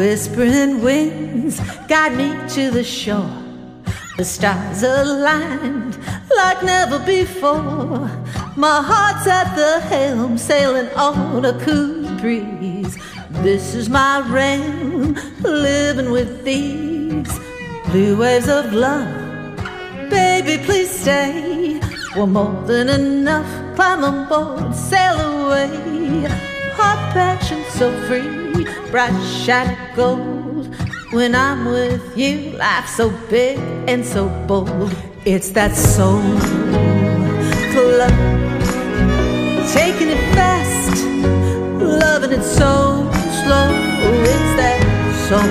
Whispering winds guide me to the shore. The stars aligned like never before. My heart's at the helm, sailing on a cool breeze. This is my realm, living with these blue waves of love. Baby, please stay. We're more than enough. Climb on board, sail away. Heart passion so free, bright shiny gold. When I'm with you, life's so big and so bold. It's that soul club, taking it fast, loving it so slow. It's that soul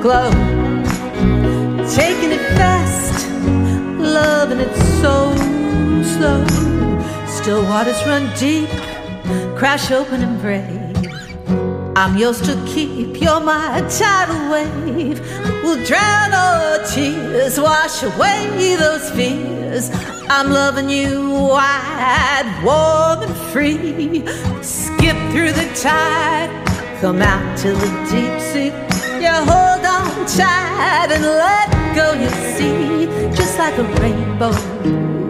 glow, taking it fast, loving it so slow. Still waters run deep, crash open and brave. I'm yours to keep, you're my tidal wave. We'll drown our tears, wash away those fears. I'm loving you wide, warm and free. Skip through the tide, come out to the deep sea. Yeah, hold on tight and let go, you see. Just like a rainbow,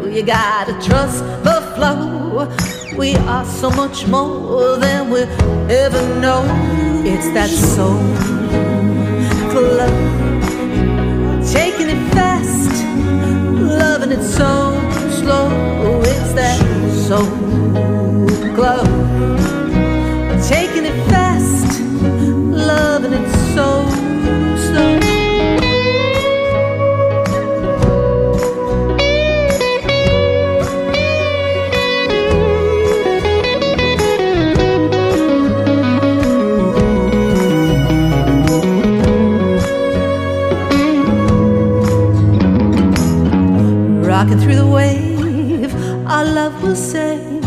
you gotta trust the flow. We are so much more than we'll ever know. It's that soul club, taking it fast, loving it so slow. It's that soul glow, taking it fast, loving it so Rocking through the wave, our love will save.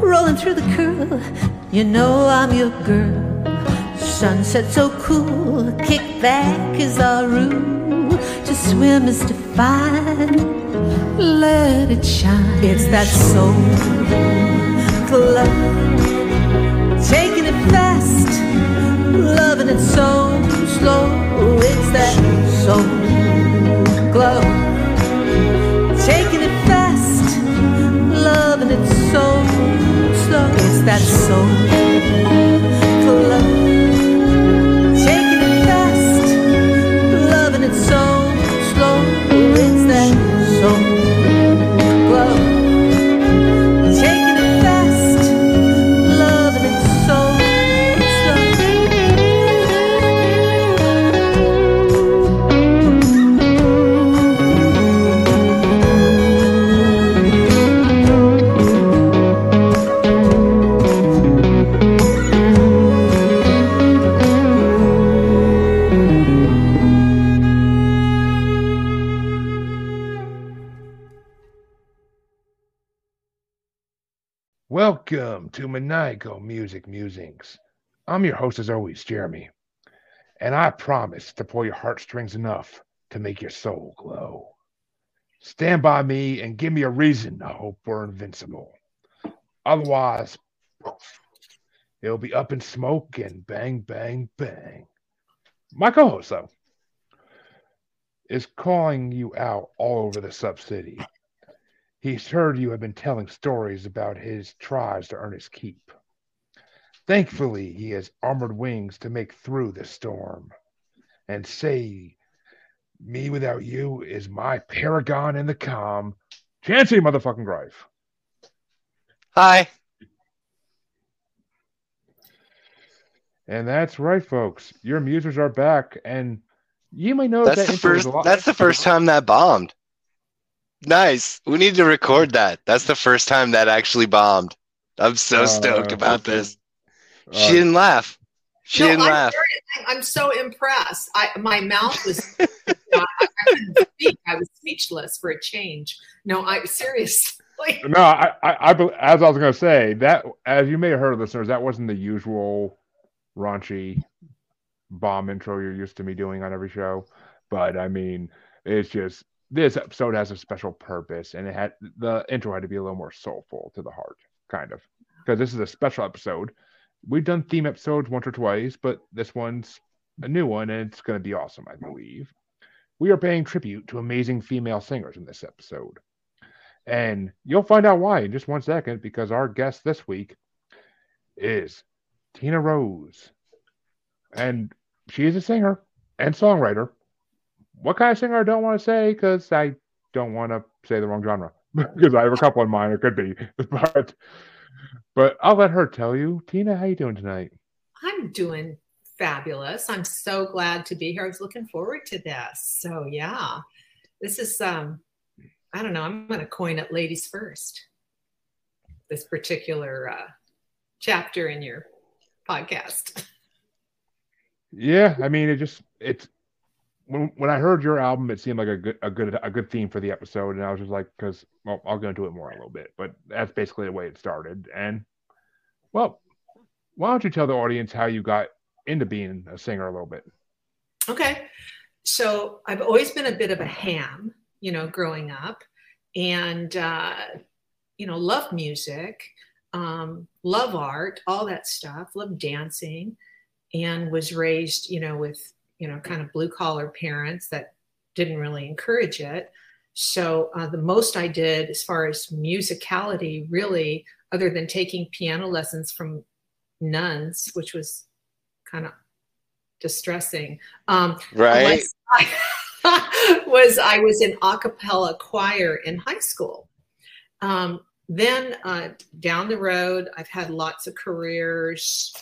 Rolling through the curl, you know I'm your girl. Sunset so cool, kick back is our rule. To swim is to find, let it shine. It's that soul club, taking it fast, loving it so slow. It's that soul glow so slow. It's that soul Welcome to Maniacal Music Musings. I'm your host, as always, Jeremy, and I promise to pull your heartstrings enough to make your soul glow. Stand by me and give me a reason to hope we're invincible. Otherwise, it'll be up in smoke and bang, bang, bang. My co host, though, is calling you out all over the sub city. He's heard you have been telling stories about his tries to earn his keep. Thankfully, he has armored wings to make through the storm. And say, me without you is my paragon in the calm. Chancey motherfucking Grife. Hi. And that's right, folks. Your musers are back, and you may know That's that the first that's the first time that bombed. Nice. We need to record that. That's the first time that actually bombed. I'm so Uh, stoked about this. uh, She didn't laugh. She No, didn't I'm laugh. very- I'm so impressed. I my mouth was you know, I, I speak. I was speechless for a change. No, I seriously. No, I, I, I, as I was going to say that, as you may have heard, listeners, that wasn't the usual raunchy bomb intro you're used to me doing on every show. But I mean, it's just this episode has a special purpose, and it had the intro had to be a little more soulful to the heart, kind of, because this is a special episode. we've done theme episodes once or twice, but this one's a new one and it's going to be awesome, I believe. We are paying tribute to amazing female singers in this episode. And you'll find out why in just one second because our guest this week is Tina Rose. And she is a singer and songwriter. What kind of singer I don't want to say because I don't want to say the wrong genre because I have a couple in mind. It could be, but but I'll let her tell you. Tina, how you doing tonight? I'm doing fabulous. I'm so glad to be here. I was looking forward to this. So yeah, this is um, I don't know. I'm going to coin it ladies first. This particular uh, chapter in your podcast. Yeah, I mean, it just it's when when I heard your album, it seemed like a good a good a good theme for the episode, and I was just like, because well, I'll go into it more in a little bit, but that's basically the way it started. And well, why don't you tell the audience how you got into being a singer a little bit? Okay, so I've always been a bit of a ham, you know, growing up, and uh, you know, love music, um, love art, all that stuff, love dancing, and was raised, you know, with you know, kind of blue collar parents that didn't really encourage it. So uh, the most I did as far as musicality, really, other than taking piano lessons from nuns, which was kind of distressing. Um, right. I, was I was in a cappella choir in high school. Um, then uh, down the road, I've had lots of careers.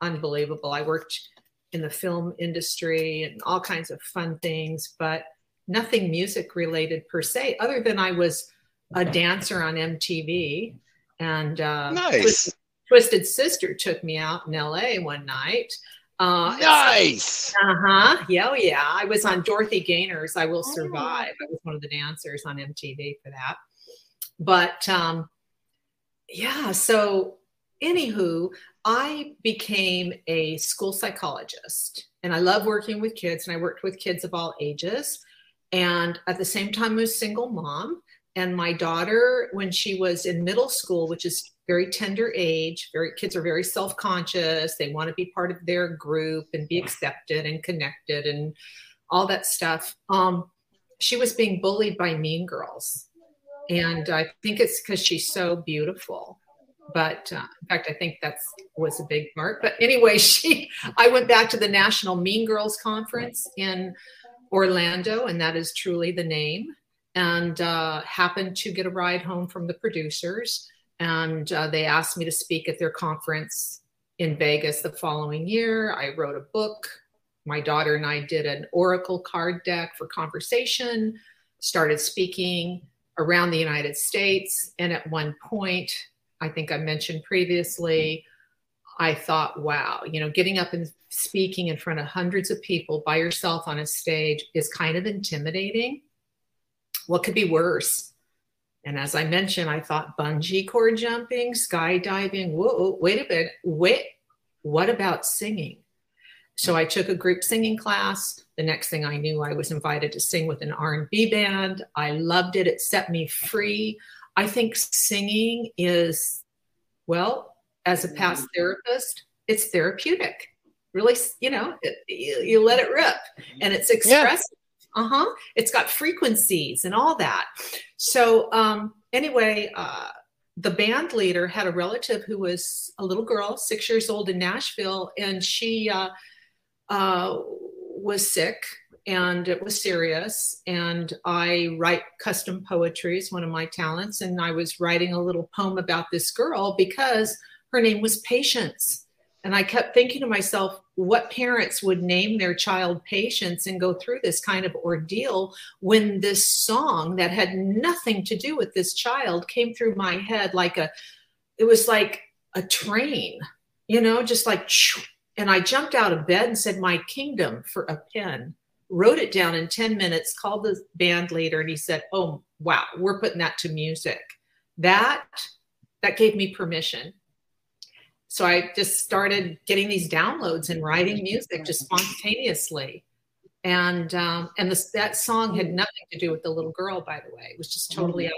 Unbelievable. I worked in the film industry and all kinds of fun things, but nothing music related per se, other than I was a dancer on MTV. And uh, nice. Twisted, Twisted Sister took me out in LA one night. Uh, nice. Uh huh. Yeah, oh, yeah. I was on Dorothy Gaynor's I Will Survive. I was one of the dancers on MTV for that. But um, yeah, so anywho, I became a school psychologist and I love working with kids and I worked with kids of all ages. And at the same time, I was single mom. And my daughter, when she was in middle school, which is very tender age, very kids are very self-conscious. They want to be part of their group and be accepted and connected and all that stuff. Um, she was being bullied by mean girls. And I think it's because she's so beautiful but uh, in fact i think that's was a big part. But anyway she i went back to the national mean girls conference in orlando and that is truly the name and uh, happened to get a ride home from the producers and uh, they asked me to speak at their conference in vegas the following year. I wrote a book. My daughter and i did an oracle card deck for conversation started speaking around the united states and at one point I think I mentioned previously, I thought, wow, you know, getting up and speaking in front of hundreds of people by yourself on a stage is kind of intimidating. What could be worse? And as I mentioned, I thought bungee cord jumping, skydiving. Whoa, wait a bit. Wait, what about singing? So I took a group singing class. The next thing I knew, I was invited to sing with an R&B band. I loved it. It set me free. I think singing is, well, as a past mm-hmm. therapist, it's therapeutic. Really, you know, it, you, you, let it rip and it's expressive. Yeah. Uh huh. It's got frequencies and all that. So, um, anyway, uh, the band leader had a relative who was a little girl, six years old in Nashville, and she uh, uh, was sick and it was serious. And I write custom poetry is one of my talents. And I was writing a little poem about this girl because her name was Patience. And I kept thinking to myself, what parents would name their child Patience and go through this kind of ordeal when this song that had nothing to do with this child came through my head like a, it was like a train, you know, just like, and I jumped out of bed and said, My kingdom for a pen wrote it down in 10 minutes, called the band leader, and he said, Oh, wow, we're putting that to music. That that gave me permission. So I just started getting these downloads and writing music just spontaneously. And um, and this, that song had nothing to do with the little girl, by the way. It was just totally out,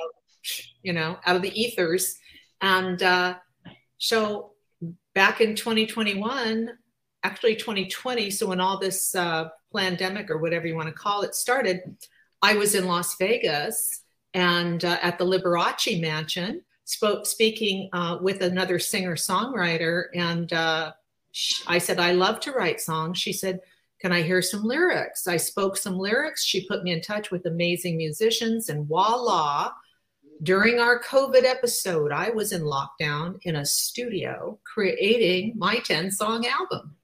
you know, out of the ethers. And uh, so back in 2021, actually 2020, so when all this uh, pandemic or whatever you want to call it started, I was in Las Vegas and uh, at the Liberace Mansion, spoke speaking uh, with another singer songwriter, and uh, I said I love to write songs. She said, "Can I hear some lyrics?" I spoke some lyrics. She put me in touch with amazing musicians, and voila! During our COVID episode, I was in lockdown in a studio creating my 10 song album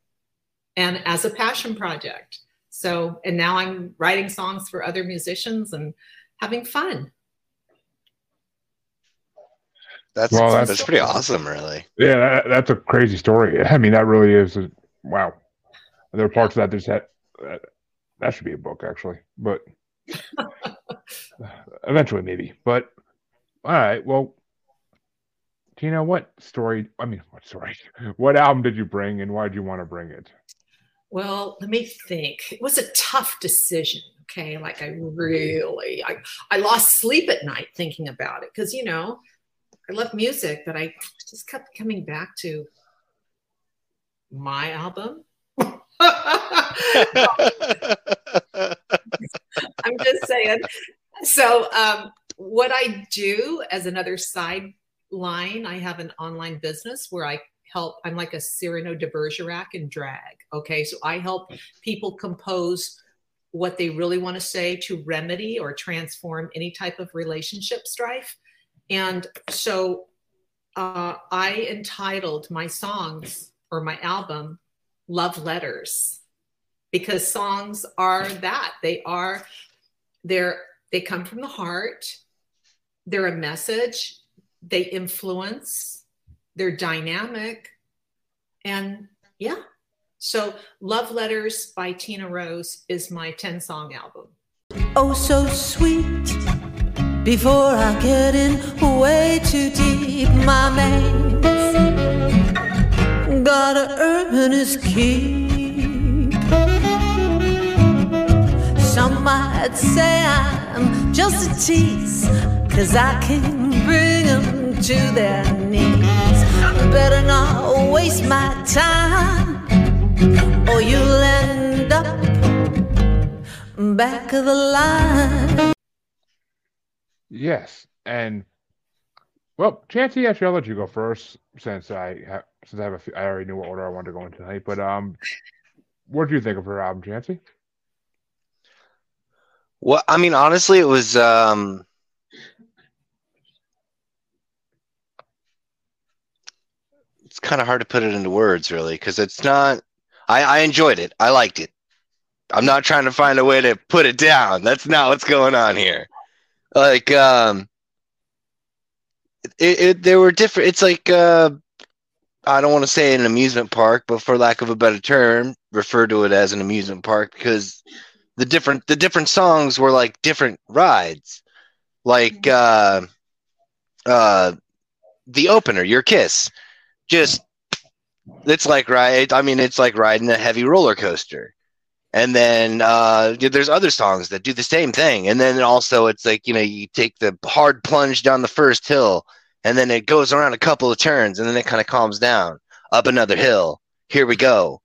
and as a passion project. So, and now I'm writing songs for other musicians and having fun. That's well, that's, that's, pretty awesome, really. Yeah, that, that's a crazy story. I mean, that really is. A, wow. There are parts of that there's that, that that should be a book actually, but eventually maybe. But all right, well, Tina, what story? I mean, what story? What album did you bring, and why did you want to bring it? Well, let me think. It was a tough decision. Okay, like I really, I, I lost sleep at night thinking about it because you know, I love music, but I just kept coming back to my album. I'm just saying. So, um, what I do as another sideline, I have an online business where I help. I'm like a Cyrano de Bergerac in drag. Okay, so I help people compose what they really want to say to remedy or transform any type of relationship strife. And so uh, I entitled my songs or my album Love Letters because songs are that. They are, they're, they come from the heart, they're a message, they influence, they're dynamic. And yeah, so Love Letters by Tina Rose is my 10 song album. Oh, so sweet. Before I get in way too deep, my man's gotta earn his keep. Some might say I'm just a tease, cause I can bring them to their knees. Better not waste my time or you'll end up back of the line. Yes, and well, Chancey, actually, I'll let you go first since I have since I have a few, I already knew what order I wanted to go in tonight. But um, what do you think of her album, Chancey? Well, I mean, honestly, it was um, it's kind of hard to put it into words, really, because it's not I, I enjoyed it. I liked it. I'm not trying to find a way to put it down. That's not what's going on here. Like, um, it, it there were different. It's like, uh, I don't want to say an amusement park, but for lack of a better term, refer to it as an amusement park because the different the different songs were like different rides. Like, uh, uh, the opener, Your Kiss, just it's like right. I mean, it's like riding a heavy roller coaster. And then uh, there's other songs that do the same thing. And then also, it's like you know, you take the hard plunge down the first hill, and then it goes around a couple of turns, and then it kind of calms down up another hill. Here we go.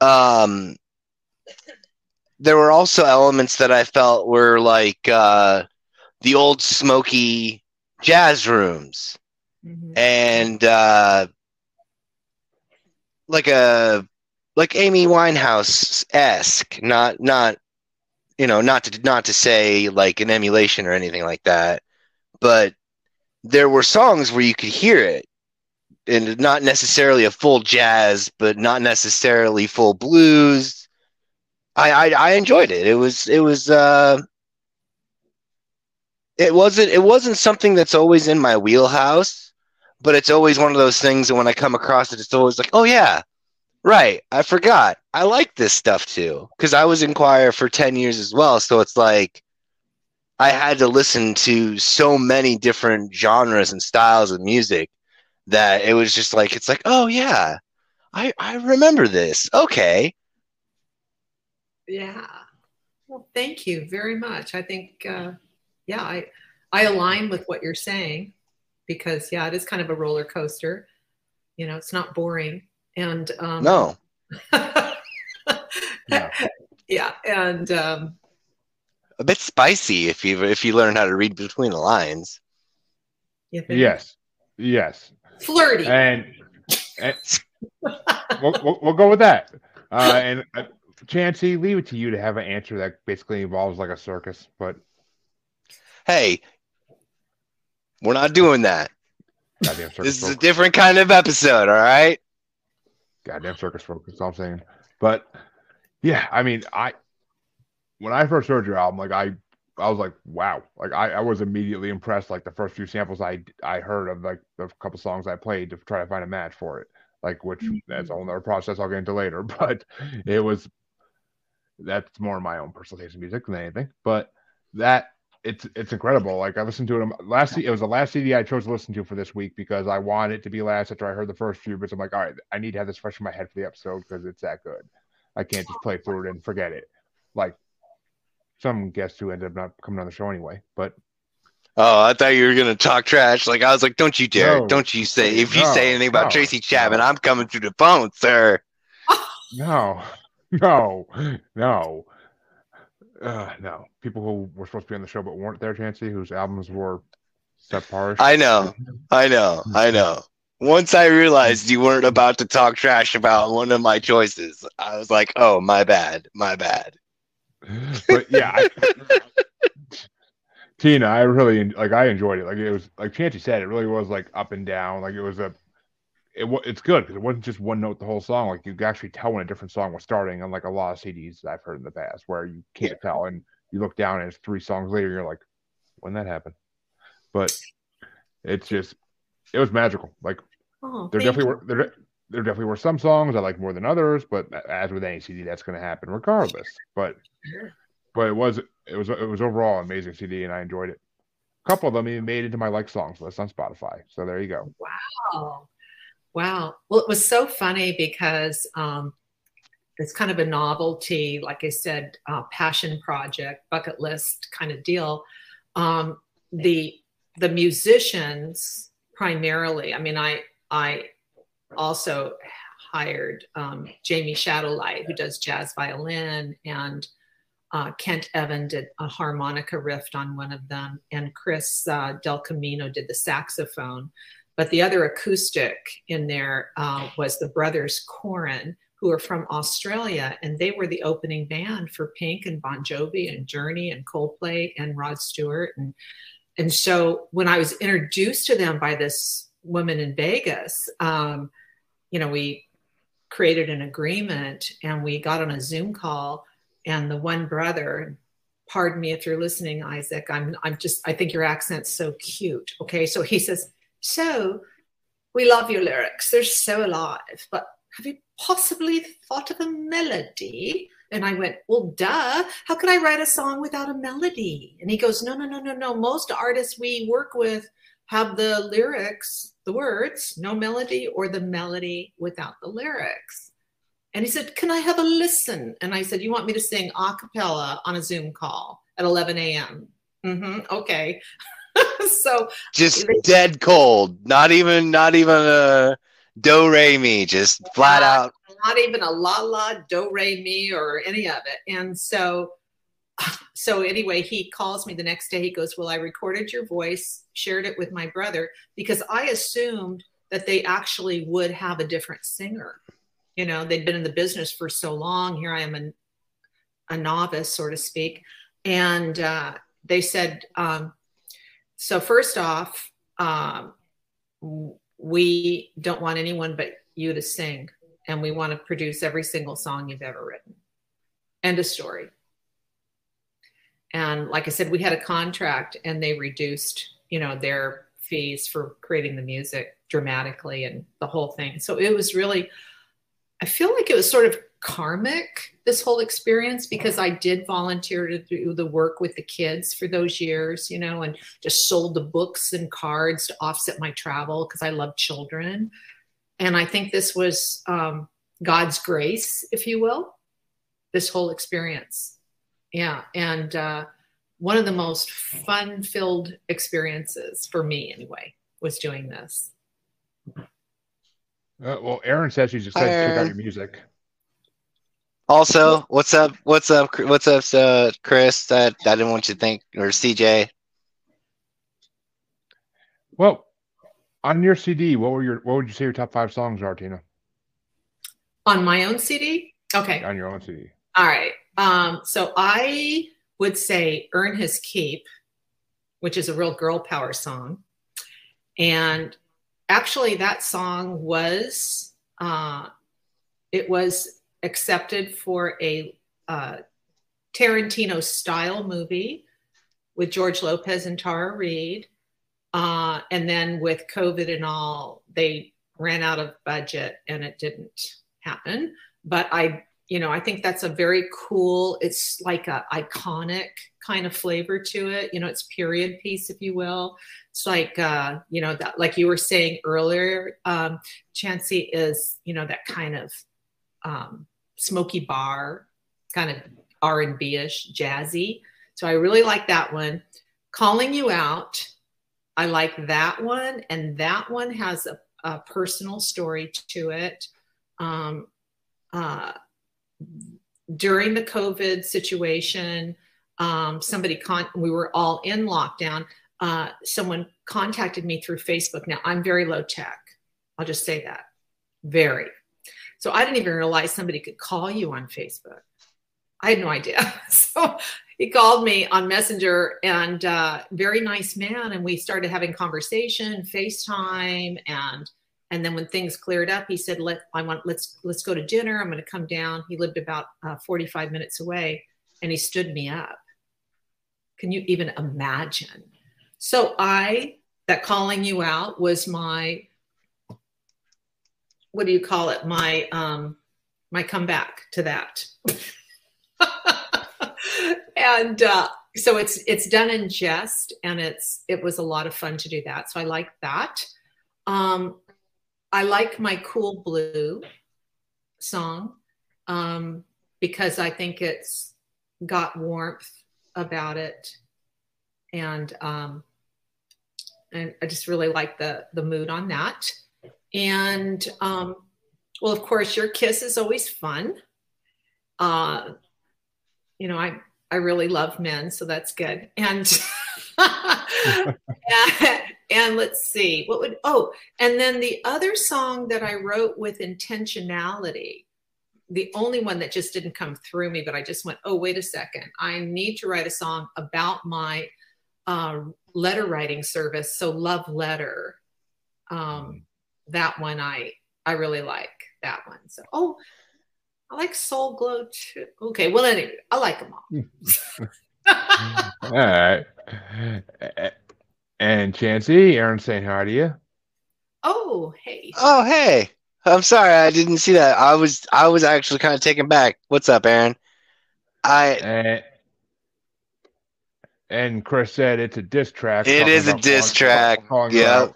Um, there were also elements that I felt were like uh, the old smoky jazz rooms, mm-hmm. and uh, like a like Amy Winehouse esque, not not you know not to not to say like an emulation or anything like that, but there were songs where you could hear it, and not necessarily a full jazz, but not necessarily full blues. I I, I enjoyed it. It was it was uh it wasn't it wasn't something that's always in my wheelhouse but it's always one of those things that when I come across it, it's always like, oh yeah, right, I forgot. I like this stuff too because I was in choir for ten years as well, so it's like I had to listen to so many different genres and styles of music that it was just like it's like, oh yeah, I I remember this. Okay. Yeah. Well, thank you very much. I think, uh, yeah, I I align with what you're saying because yeah, it is kind of a roller coaster. You know, it's not boring. And um, No. Yeah. yeah, and um, A bit spicy if you if you learn how to read between the lines. Yes. Yes. flirty. And, and we'll, we'll, we'll go with that. Uh, and uh, Chancey, leave it to you to have an answer that basically involves like a circus. But Hey, we're not doing that. goddamn circus. This is a different kind of episode, all right? goddamn circus folk. That's all I'm saying. But yeah, I mean, I when I first heard your album, like I I was like, wow, like I, I was immediately impressed. Like the first few samples I I heard of like the couple songs I played to try to find a match for it, like which mm-hmm. that's a whole other process I'll get into later. But it was that's more my own personal taste in music than anything. But that it's it's incredible. Like I listened to it um, last. It was the last CD I chose to listen to for this week because I want it to be last after I heard the first few bits. I'm like, all right, I need to have this fresh in my head for the episode because it's that good. I can't just play through it and forget it. Like some guests who ended up not coming on the show anyway. But Oh, I thought you were gonna talk trash. Like I was like, don't you dare! No. Don't you say if you No, say anything about no, Tracy Chapman. I'm coming through the phone, sir. no, no, no, uh, no. People who were supposed to be on the show but weren't there, Chancey, whose albums were subpar. I know, I know, I know. Once I realized you weren't about to talk trash about one of my choices, I was like, oh, my bad, my bad. but yeah, I, Tina, I really like. I enjoyed it. Like it was like Chancey said, it really was like up and down. Like it was a, it it's good because it wasn't just one note the whole song. Like you could actually tell when a different song was starting. Unlike a lot of CDs that I've heard in the past, where you can't tell, and you look down and it's three songs later, you're like, when that happened. But it's just, it was magical. Like oh, there definitely you. were there, there definitely were some songs I like more than others, but as with any CD, that's going to happen regardless. But but it was it was it was overall an amazing CD, and I enjoyed it. A couple of them even made it into my like songs list on Spotify. So there you go. Wow. Wow. Well, it was so funny because um, it's kind of a novelty, like I said, uh, passion project, bucket list kind of deal. Um, the the musicians primarily. I mean, I I also hired um, Jamie Shadowlight, who does jazz violin, and uh, Kent Evan did a harmonica riff on one of them, and Chris uh, Del Camino did the saxophone. But the other acoustic in there uh, was the brothers Corin, who are from Australia, and they were the opening band for Pink and Bon Jovi and Journey and Coldplay and Rod Stewart. And, and so when I was introduced to them by this woman in Vegas, um, you know, we created an agreement and we got on a Zoom call and the one brother pardon me if you're listening isaac i'm i'm just i think your accent's so cute okay so he says so we love your lyrics they're so alive but have you possibly thought of a melody and i went well duh how could i write a song without a melody and he goes no no no no no most artists we work with have the lyrics the words no melody or the melody without the lyrics and he said, Can I have a listen? And I said, You want me to sing a cappella on a Zoom call at 11 a.m.? hmm okay. so, Just dead cold. Not even, not even a do re mi. Just flat out. not even a la la, do, re, mi, or any of it. And so, so anyway, he calls me the next day. He goes, Well, I recorded your voice, shared it with my brother, because I assumed that they actually would have a different singer. You know, they'd been in the business for so long. Here I am, a, a novice, so to speak. And uh, they said, um, so first off, um, we don't want anyone but you to sing, and we want to produce every single song you've ever written. End of story. And like I said, we had a contract, and they reduced, you know, their fees for creating the music dramatically and the whole thing. So it was really, I feel like it was sort of karmic this whole experience because I did volunteer to do the work with the kids for those years, you know, and just sold the books and cards to offset my travel because I love children. And I think this was um, God's grace, if you will, this whole experience. Yeah. And uh, one of the most fun filled experiences for me, anyway, was doing this. Uh, well, Aaron says she's excited to check out your music. Also, what's up? What's up? What's up, uh, Chris? I, I didn't want you to think, or CJ. Well, on your CD, what were your what would you say your top five songs are, Tina? On my own CD? Okay. On your own CD. All right. Um, so I would say Earn His Keep, which is a real girl power song. And actually that song was uh, it was accepted for a uh, Tarantino style movie with George Lopez and Tara Reid. Uh, and then with COVID and all, they ran out of budget and it didn't happen. But I you know i think that's a very cool it's like a iconic kind of flavor to it you know it's period piece if you will it's like uh you know that like you were saying earlier um Chancey is you know that kind of um smoky bar kind of r&b-ish jazzy so i really like that one calling you out i like that one and that one has a, a personal story to it um uh during the COVID situation, um, somebody con- we were all in lockdown. Uh, someone contacted me through Facebook. Now I'm very low tech. I'll just say that, very. So I didn't even realize somebody could call you on Facebook. I had no idea. So he called me on Messenger, and uh, very nice man, and we started having conversation, FaceTime, and and then when things cleared up he said let i want let's let's go to dinner. I'm going to come down. He lived about uh, 45 minutes away and he stood me up. Can you even imagine? So i that calling you out was my what do you call it? My um my comeback to that. And uh so it's it's done in jest and it's it was a lot of fun to do that. So i like that. Um I like my Cool Blue song um, because I think it's got warmth about it, and um, and I just really like the the mood on that. And um, well, of course, your kiss is always fun. Uh, you know, I I really love men, so that's good. And and let's see what would oh and then the other song that i wrote with intentionality the only one that just didn't come through me but i just went oh wait a second i need to write a song about my uh, letter writing service so love letter um, that one i i really like that one so oh i like soul glow too okay well anyway i like them all All right. And Chancey, Aaron saying hi to you. oh hey Oh, hey. I'm sorry, I didn't see that. I was I was actually kind of taken back. What's up, Aaron? I And, and Chris said it's a diss track. It is a about diss calling- track. calling you Yep. out.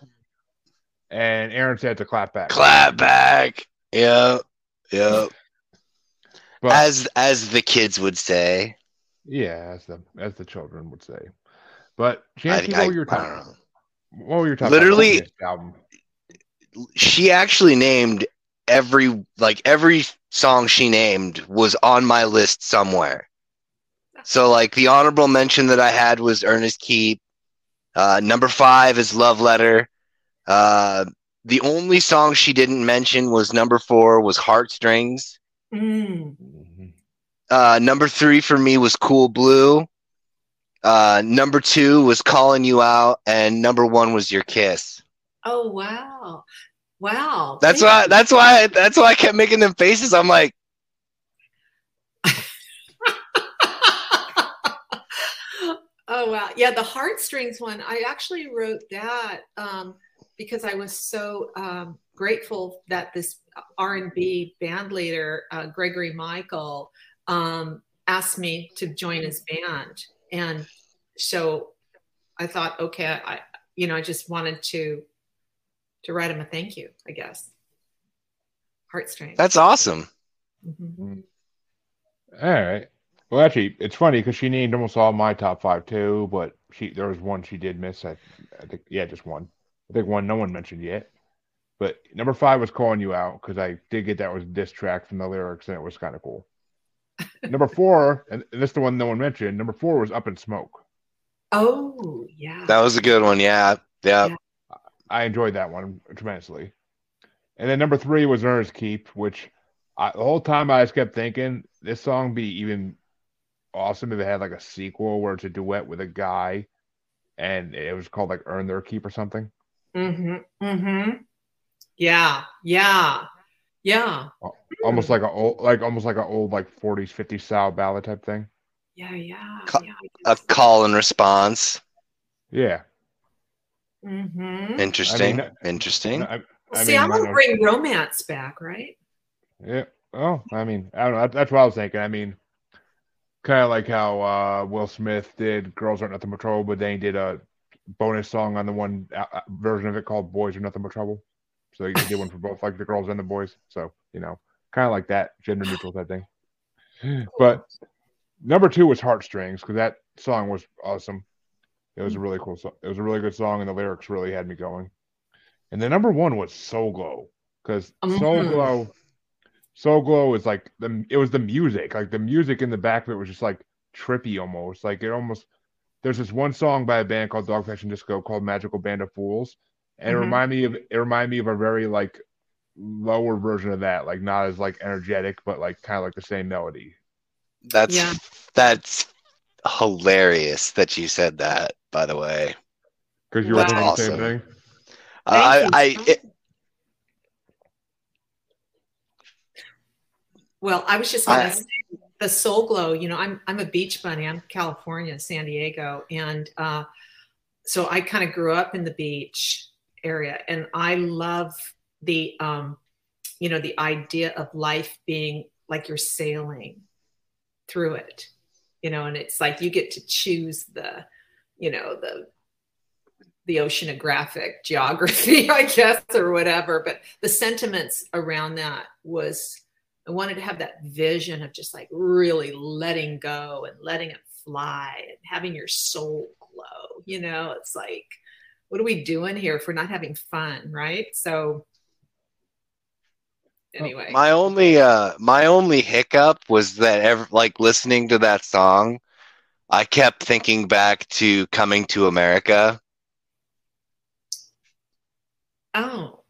And Aaron said to clap back. clap back. Yep. Yep. But As as the kids would say. yeah, as the as the children would say. But what were your top? What were your top? Literally- album? She actually named every like every song she named was on my list somewhere. So like the honorable mention that I had was Earn His Keep. Uh, number five is Love Letter. Uh, the only song she didn't mention was number four was Heartstrings. Mm. Uh, number three for me was Cool Blue. Uh, number two was Calling You Out, and number one was Your Kiss. Oh wow, wow! That's Thank why. That's why. That's why I kept making them faces. I'm like, oh wow, yeah, the heartstrings one. I actually wrote that um, because I was so um, grateful that this R and B band leader uh, Gregory Michael um, asked me to join his band, and so I thought, okay, I you know I just wanted to to write him a thank you, I guess. Heartstrings. that's awesome. Mhm. All right. Well, actually, it's funny because she named almost all my top five too, but she there was one she did miss. I, I think yeah, just one. I think one no one mentioned yet. But number five was calling you out because I did get that was a diss track from the lyrics and it was kind of cool. number four, and this is the one no one mentioned. Number four was Up in Smoke. Oh yeah. That was a good one. Yeah. Yeah. Yeah. I enjoyed that one tremendously. And then number three was Earn His Keep, which I, the whole time I just kept thinking this song be even awesome if it had like a sequel where it's a duet with a guy and it was called like Earn Their Keep or something. Mm-hmm. Mm-hmm. Yeah. Yeah. Yeah. Almost like a old like almost like an old like 40s, 50s style ballad type thing. Yeah. Yeah. Co- yeah. A call and response. Yeah. Mm-hmm. Interesting. I mean, Interesting. I, I See, mean, I want to I- bring romance back, right? Yeah. Oh, I mean, I don't know. That's what I was thinking. I mean, kind of like how uh, Will Smith did "Girls Aren't Nothing But Trouble," but then he did a bonus song on the one uh, uh, version of it called "Boys Are Nothing But Trouble." So he did one for both, like the girls and the boys. So you know, kind of like that, gender neutral type thing. But number two was "Heartstrings" because that song was awesome. It was a really cool song. It was a really good song, and the lyrics really had me going. And the number one was "Soul Glow" because "Soul Mhm. Glow." Soul Glow is like the it was the music, like the music in the back of it was just like trippy almost. Like it almost there's this one song by a band called Dog Fashion Disco called Magical Band of Fools. And it Mhm. remind me of it remind me of a very like lower version of that, like not as like energetic, but like kind of like the same melody. That's Yeah. that's hilarious that you said that. By the way, Because you were Wow. thinking the same Awesome. thing. I. I it, Well, I was just going to say the Soul Glow. You know, I'm I'm a beach bunny. I'm California, San Diego, and uh, so I kind of grew up in the beach area, and I love the um, you know the idea of life being like you're sailing through it. You know, and it's like you get to choose the, you know, the the oceanographic geography, I guess, or whatever. But the sentiments around that was I wanted to have that vision of just like really letting go and letting it fly and having your soul glow. You know, it's like, what are we doing here if we're not having fun, right? So, anyway, my only uh my only hiccup was that ever like listening to that song, I kept thinking back to Coming to America. oh,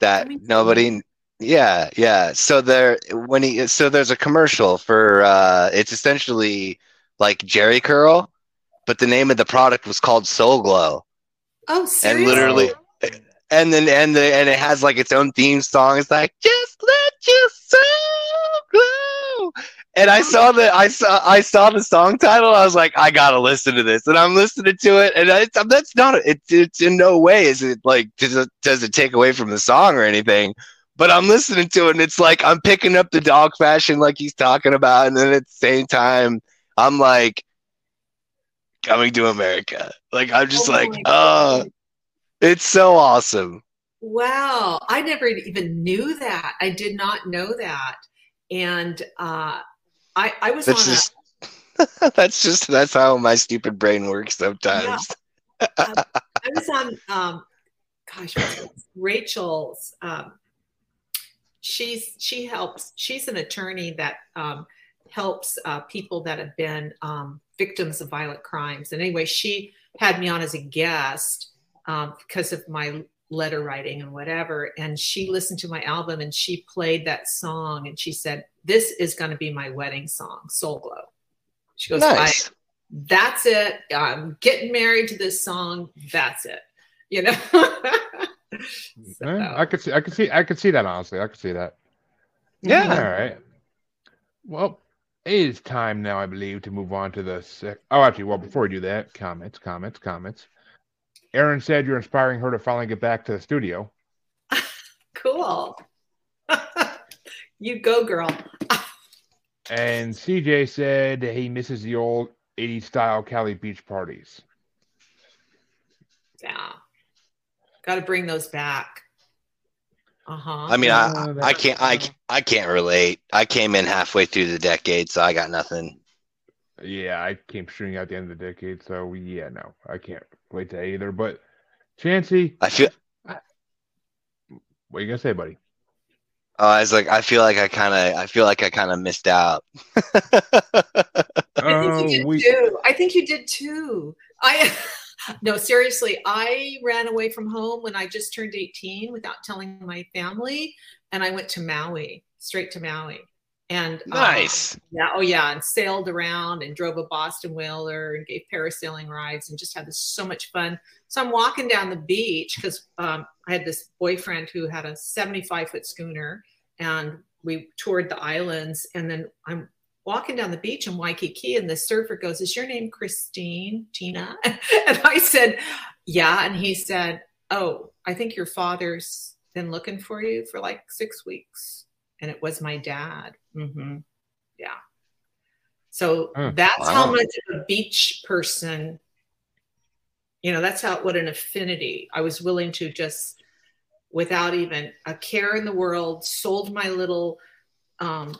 that Coming to nobody yeah yeah. So there when he so there's a commercial for uh it's essentially like Jheri curl but the name of the product was called soul glow. Oh, seriously? and literally and then and the and it has like its own theme song. It's like just let your soul glow. And i saw the i saw i saw the song title. I was like i gotta listen to this. And i'm listening to it and it's, that's not it, it's in no way is it like does it, does it take away from the song or anything but i'm listening to it and it's like i'm picking up the dog fashion like he's talking about and then at the same time i'm like coming to america like i'm just Oh like oh it's so awesome. Wow, I never even knew that. I did not know that, and uh, I I was That's on just that's just that's how my stupid brain works sometimes. I was on um, gosh. Rachel's. Um, she's she helps. She's an attorney that um, helps uh, people that have been um, victims of violent crimes. And anyway, she had me on as a guest um, because of my letter writing and whatever. And she listened to my album and she played that song and she said, "This is going to be my wedding song, Soul Glow." She goes, Nice. that's it. I'm getting married to this song. That's it. You know. So, I could see, I could see, I could see that honestly. I could see that. Yeah. All right. Well, it is time now, I believe, to move on to the sec- Oh, actually, well, before we do that, comments, comments, comments. Aaron said you're inspiring her to finally get back to the studio. cool. you go, girl. And CJ said he misses the old 80s style Cali beach parties. Yeah. Got to bring those back. Uh huh. I mean, I I can't I I can't relate. I came in halfway through the decade, so I got nothing. Yeah, I came shooting out the end of the decade, so yeah, no, I can't relate to either. But Chancey, I feel What are you gonna say, buddy? Oh, I was like, I feel like I kind of, I feel like I kind of missed out. I think you did we- too. I think you did too. I no, seriously, I ran away from home when I just turned 18 without telling my family, and I went to Maui, straight to Maui. And um, nice. yeah, oh yeah, and sailed around and drove a Boston whaler and gave parasailing rides and just had this so much fun. So I'm walking down the beach because um, I had this boyfriend who had a 75 foot schooner, and we toured the islands. And then I'm walking down the beach in Waikiki, and the surfer goes, "Is your name Christine Tina?" and I said, "Yeah," and he said, "Oh, I think your father's been looking for you for like six weeks." and it was my dad. Mm-hmm. Yeah. So Hmm. that's how much of a beach person, you know, that's how, what an affinity. I was willing to just, without even a care in the world, sold my little um,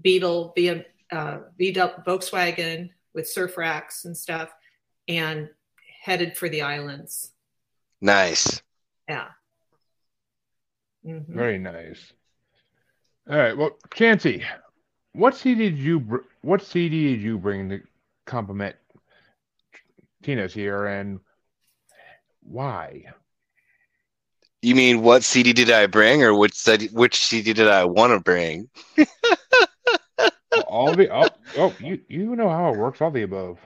Beetle, via, uh, beat up Volkswagen with surf racks and stuff, and headed for the islands. Nice. Yeah. Mhm. Very nice. All right. Well, Chancey, what CD did you br- what CD did you bring to compliment Tina's here, and why? You mean what CD did I bring, or which CD, which CD did I want to bring? All the oh, oh you you know how it works. All the above.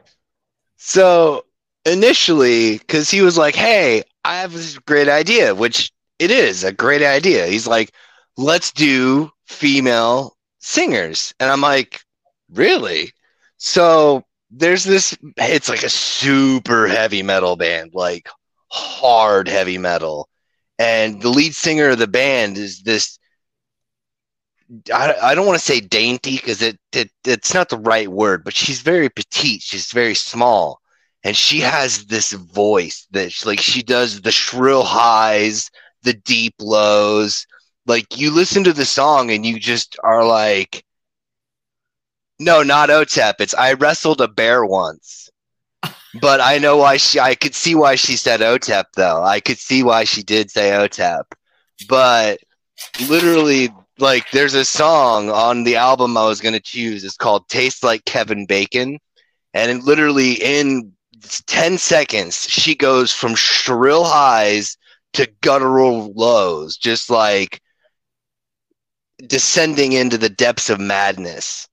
So initially, because he was like, "Hey, I have this great idea," which it is a great idea. He's like, "Let's do female singers," and I'm like, "Really?" So there's this. It's like a super heavy metal band, like hard heavy metal, and the lead singer of the band is this. I, I don't want to say dainty because it, it it's not the right word, but she's very petite. She's very small, and she has this voice that she, like she does the shrill highs, the deep lows. Like you listen to the song and you just are like, no, not OTEP. It's I wrestled a bear once. But I know why she I could see why she said OTEP though. I could see why she did say OTEP. But literally like there's a song on the album I was gonna choose. It's called Taste Like Kevin Bacon. And it literally in 10 seconds, she goes from shrill highs to guttural lows, just like descending into the depths of madness.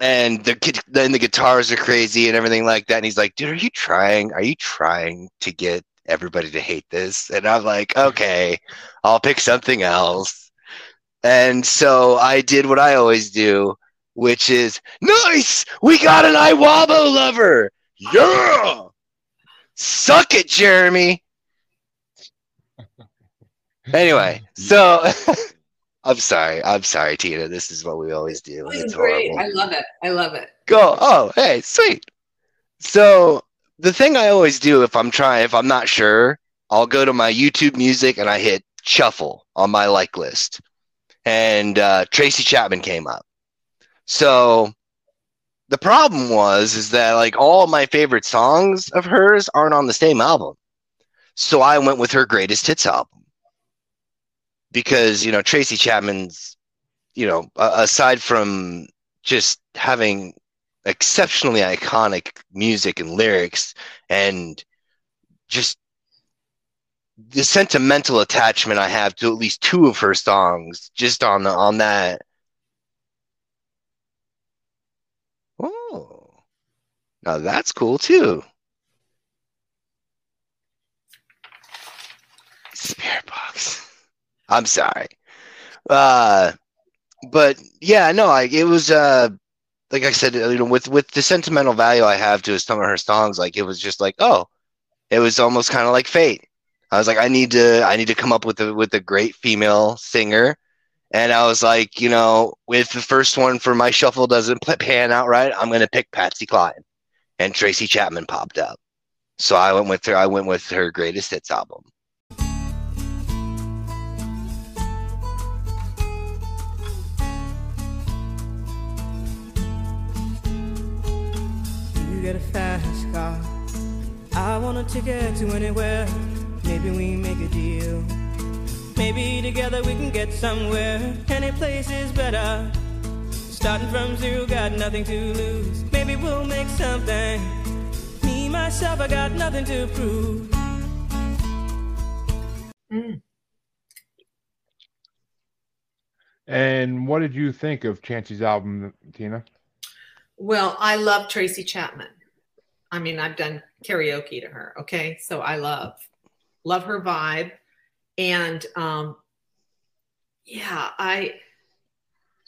And the then the guitars are crazy and everything like that. And he's like, "Dude, are you trying? Are you trying to get everybody to hate this?" And I'm like, "Okay, I'll pick something else." And so I did what I always do, which is nice. We got an Iwabo lover. Yeah. Suck it, Jeremy. Anyway, so I'm sorry. I'm sorry, Tina. This is what we always do. This is It's great. horrible. I love it. I love it. Go. Oh, hey, sweet. So the thing I always do if I'm trying, if I'm not sure, I'll go to my YouTube music and I hit shuffle on my like list, and uh, Tracy Chapman came up. So the problem was is that like all my favorite songs of hers aren't on the same album. So I went with her greatest hits album because you know Tracy Chapman's, you know, aside from just having exceptionally iconic music and lyrics and just the sentimental attachment I have to at least two of her songs just on the on that. Oh, now that's cool too. Spiritbox. I'm sorry. Uh, but yeah, no, I it was uh like I said, you know, with with the sentimental value I have to some of her songs, like it was just like, oh, it was almost kind of like fate. I was like, I need to, I need to come up with a with a great female singer, and I was like, you know, if the first one for my shuffle doesn't pan out right, I'm gonna pick Patsy Cline, and Tracy Chapman popped up, so I went with her. I went with her greatest hits album. You get a fast car. I want a ticket to anywhere. Maybe we make a deal. Maybe together we can get somewhere. Any place is better. Starting from zero, got nothing to lose. Maybe we'll make something. Me, myself, I got nothing to prove. Mm. And what did you think of Chancey's album, Tina? Well, I love Tracy Chapman. I mean, I've done karaoke to her. Okay. So I love, love her vibe. And um, yeah, I,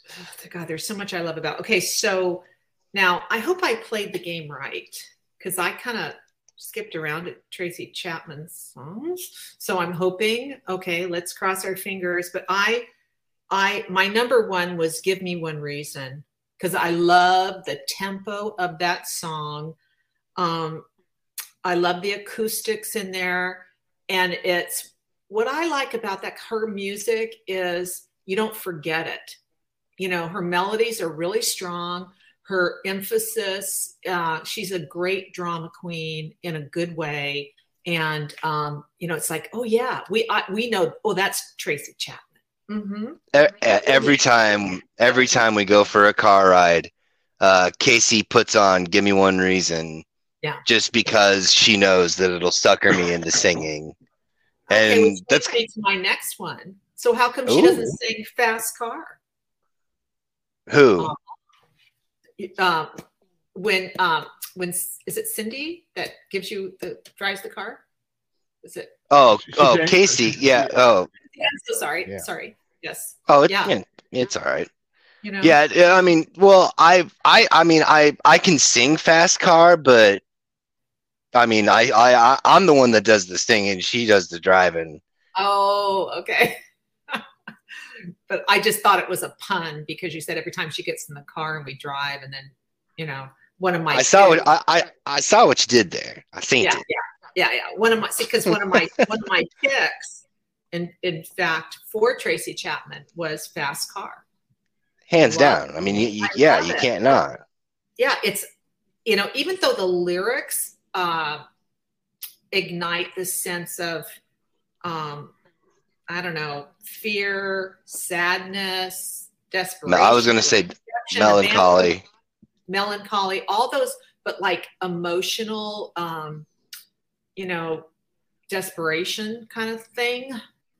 oh, God, there's so much I love about. Okay. So now I hope I played the game right because I kind of skipped around at Tracy Chapman's songs. So I'm hoping, okay, let's cross our fingers. But I, I, my number one was Give Me One Reason because I love the tempo of that song. Um, I love the acoustics in there. And it's what I like about that, her music is you don't forget it. You know, her melodies are really strong. Her emphasis, uh, she's a great drama queen in a good way. And, um, you know, it's like, oh, yeah, we, I, we know, oh, that's Tracy Chapman. Mm-hmm. Every time, every time we go for a car ride, uh, Casey puts on "Give Me One Reason," Yeah. just because she knows that it'll sucker me into singing, Okay, and which that's to my next one. So how come she Ooh. doesn't sing "Fast Car"? who. Um, Um, when um, when is it Cindy that gives you the drives the car? Is it? Oh, oh, Casey. Yeah. Oh, Yeah, I'm so sorry. Yeah. Sorry. Yes. oh, it's Yeah. it's all right. You know. Yeah, yeah, I mean, well, I, I, I mean, I, I can sing fast car, but I mean, I, I, I I'm the one that does the singing. She does the driving. Oh, okay. but I just thought it was a pun because you said every time she gets in the car and we drive, and then you know one of my I saw kids- what I, I, I saw what you did there. I think yeah, yeah, yeah, yeah. One of my because one of my one of my picks, in in fact, for Tracy Chapman was Fast Car. hands Love down. I mean, you, you, I yeah, you it. can't not. Yeah, it's you know even though the lyrics uh, ignite this sense of um, I don't know fear, sadness, desperation. No, I was gonna say melancholy. melancholy, all those, but like emotional, um, you know, desperation kind of thing.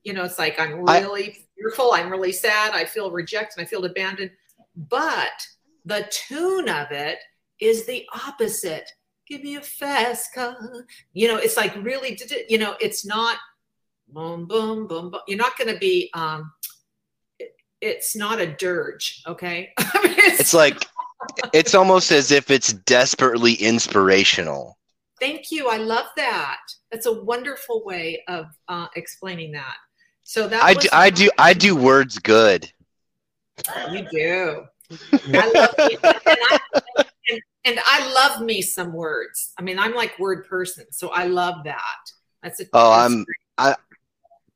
You know, it's like I'm I- really fearful, I'm really sad, I feel rejected, I feel abandoned. But the tune of it is the opposite. Give me a fast car. You know, it's like really, you know, it's not boom, boom, boom, boom. You're not going to be, um, it- it's not a dirge, okay? I mean, It's like it's almost as if it's desperately inspirational. Thank you. I love that. That's a wonderful way of uh, explaining that. So that I do, I do, I do words good. You do. I love me, and, I, and, I love me some words. I mean, I'm like word person, so I love that. That's a. Oh, that's I'm- great.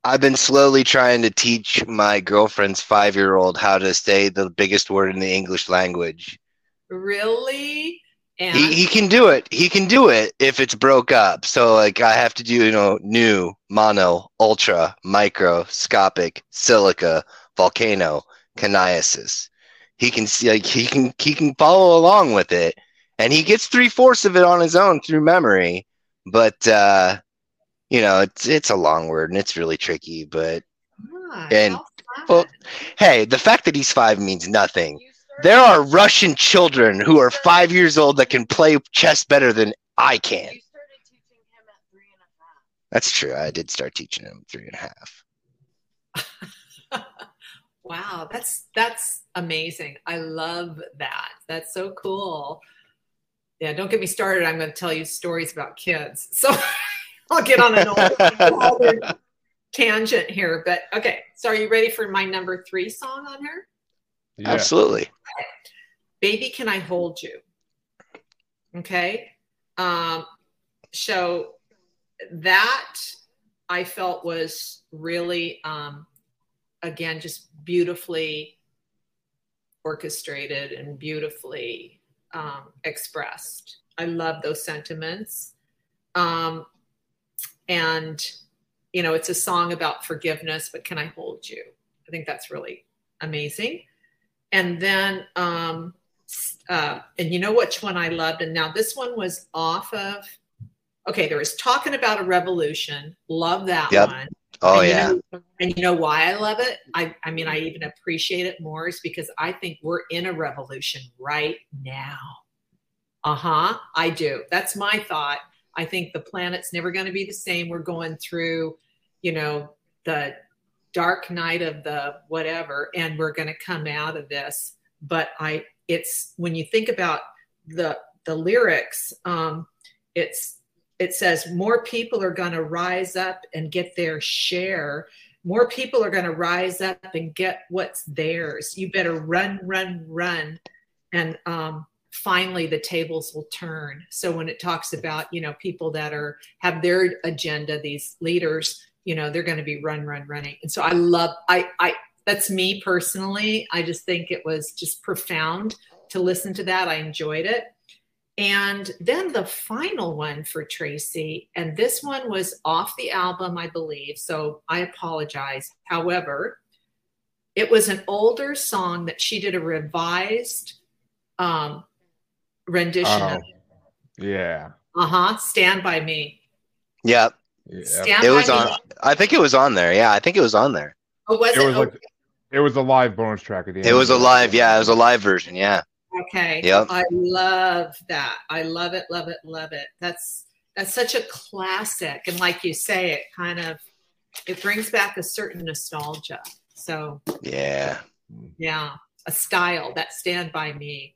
I've been slowly trying to teach my girlfriend's five year old how to say the biggest word in the English language. really. And He, he can do it. He can do it if it's broke up. So like I have to do, you know, new, mono, ultra, microscopic, silica, volcano, caniasis. He can see like he can he can follow along with it. And he gets three fourths of it on his own through memory. But uh you know, it's it's a long word and it's really tricky, but Ah, and- well, hey, the fact that he's five means nothing. There are Russian children who are five years old that can play chess better than I can. You started teaching him at three and a half. That's true. I did start teaching him three and a half. Wow, that's that's amazing. I love that. That's so cool. Yeah, don't get me started. I'm going to tell you stories about kids. So I'll get on an old tangent here. But okay, so are you ready for my number three song on her? Yeah. Absolutely. Baby, can I hold you? Okay. Um, so that I felt was really, um, again, just beautifully orchestrated and beautifully um, expressed. I love those sentiments. Um, and, you know, it's a song about forgiveness, but can I hold you? I think that's really amazing. And then, um, uh, and you know which one I loved? And now this one was off of, okay, there was Talking About a Revolution. Love that Yep. one. Oh And you yeah. know- and you know why I love it? I, I mean, I even appreciate it more is because I think we're in a revolution right now. Uh huh. I do. That's my thought. I think the planet's never going to be the same. We're going through, you know, the dark night of the whatever, and we're going to come out of this. But I, it's when you think about the the lyrics, um, it's it says more people are going to rise up and get their share. More people are going to rise up and get what's theirs. You better run run run. And um, finally the tables will turn. So when it talks about you know people that are have their agenda these leaders you know they're going to be run run running. And so i love i i that's me personally. I just think it was just profound to listen to that. I enjoyed it and then the final one for Tracy, and this one was off the album, I believe. So I apologize. However, it was an older song that she did a revised um, rendition Oh, of. yeah. Uh huh. Stand by me. Yeah. yeah. Stand It by was me. on. I think it was on there. Yeah, I think it was on there. Oh, was It it? was like it was a live bonus track at the end. It was a live. Yeah, it was a live version. Yeah. Okay. Yep. I love that. I love it, love it, love it. That's that's such a classic. And like you say, it kind of it brings back a certain nostalgia. So Yeah. yeah, a style that stand by me.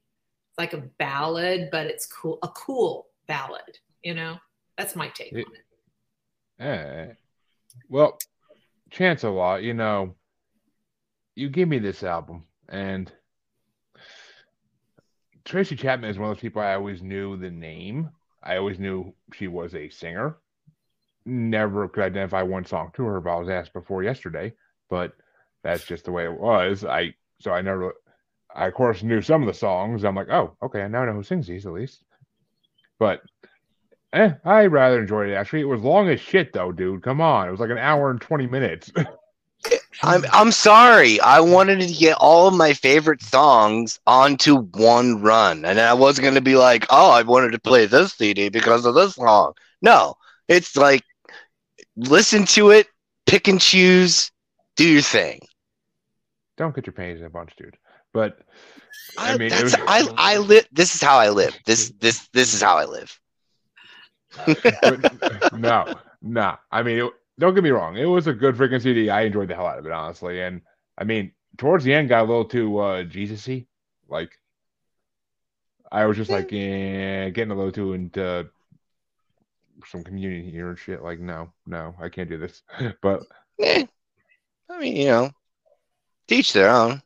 It's like a ballad, but it's cool, a cool ballad, you know? That's my take It- on it. Eh. Well, chance a lot, you know, you give me this album, and Tracy Chapman is one of those people I always knew the name. I always knew she was a singer. Never could identify one song to her, but I was asked before yesterday. But that's just the way it was. I so I never. I of course knew some of the songs. I'm like, oh, okay, I now know who sings these at least. But Eh, I rather enjoyed it actually. It was long as shit though, dude. Come on, it was like an hour and twenty minutes. I'm I'm sorry. I wanted to get all of my favorite songs onto one run, and I wasn't going to be like, "Oh, I wanted to play this CD because of this song." No, it's like listen to it, pick and choose, do your thing. Don't get your panties in a bunch, dude. But I, I mean, was- I I live. This is how I live. This this this is how I live. no, nah. I mean, it, don't get me wrong. It was a good freaking CD. I enjoyed the hell out of it, honestly. And I mean, towards the end, got a little too uh Jesus-y. Like, I was just like, yeah, getting a little too into some community here and shit. Like, no, no, I can't do this. But Eh, I mean, you know, teach their own.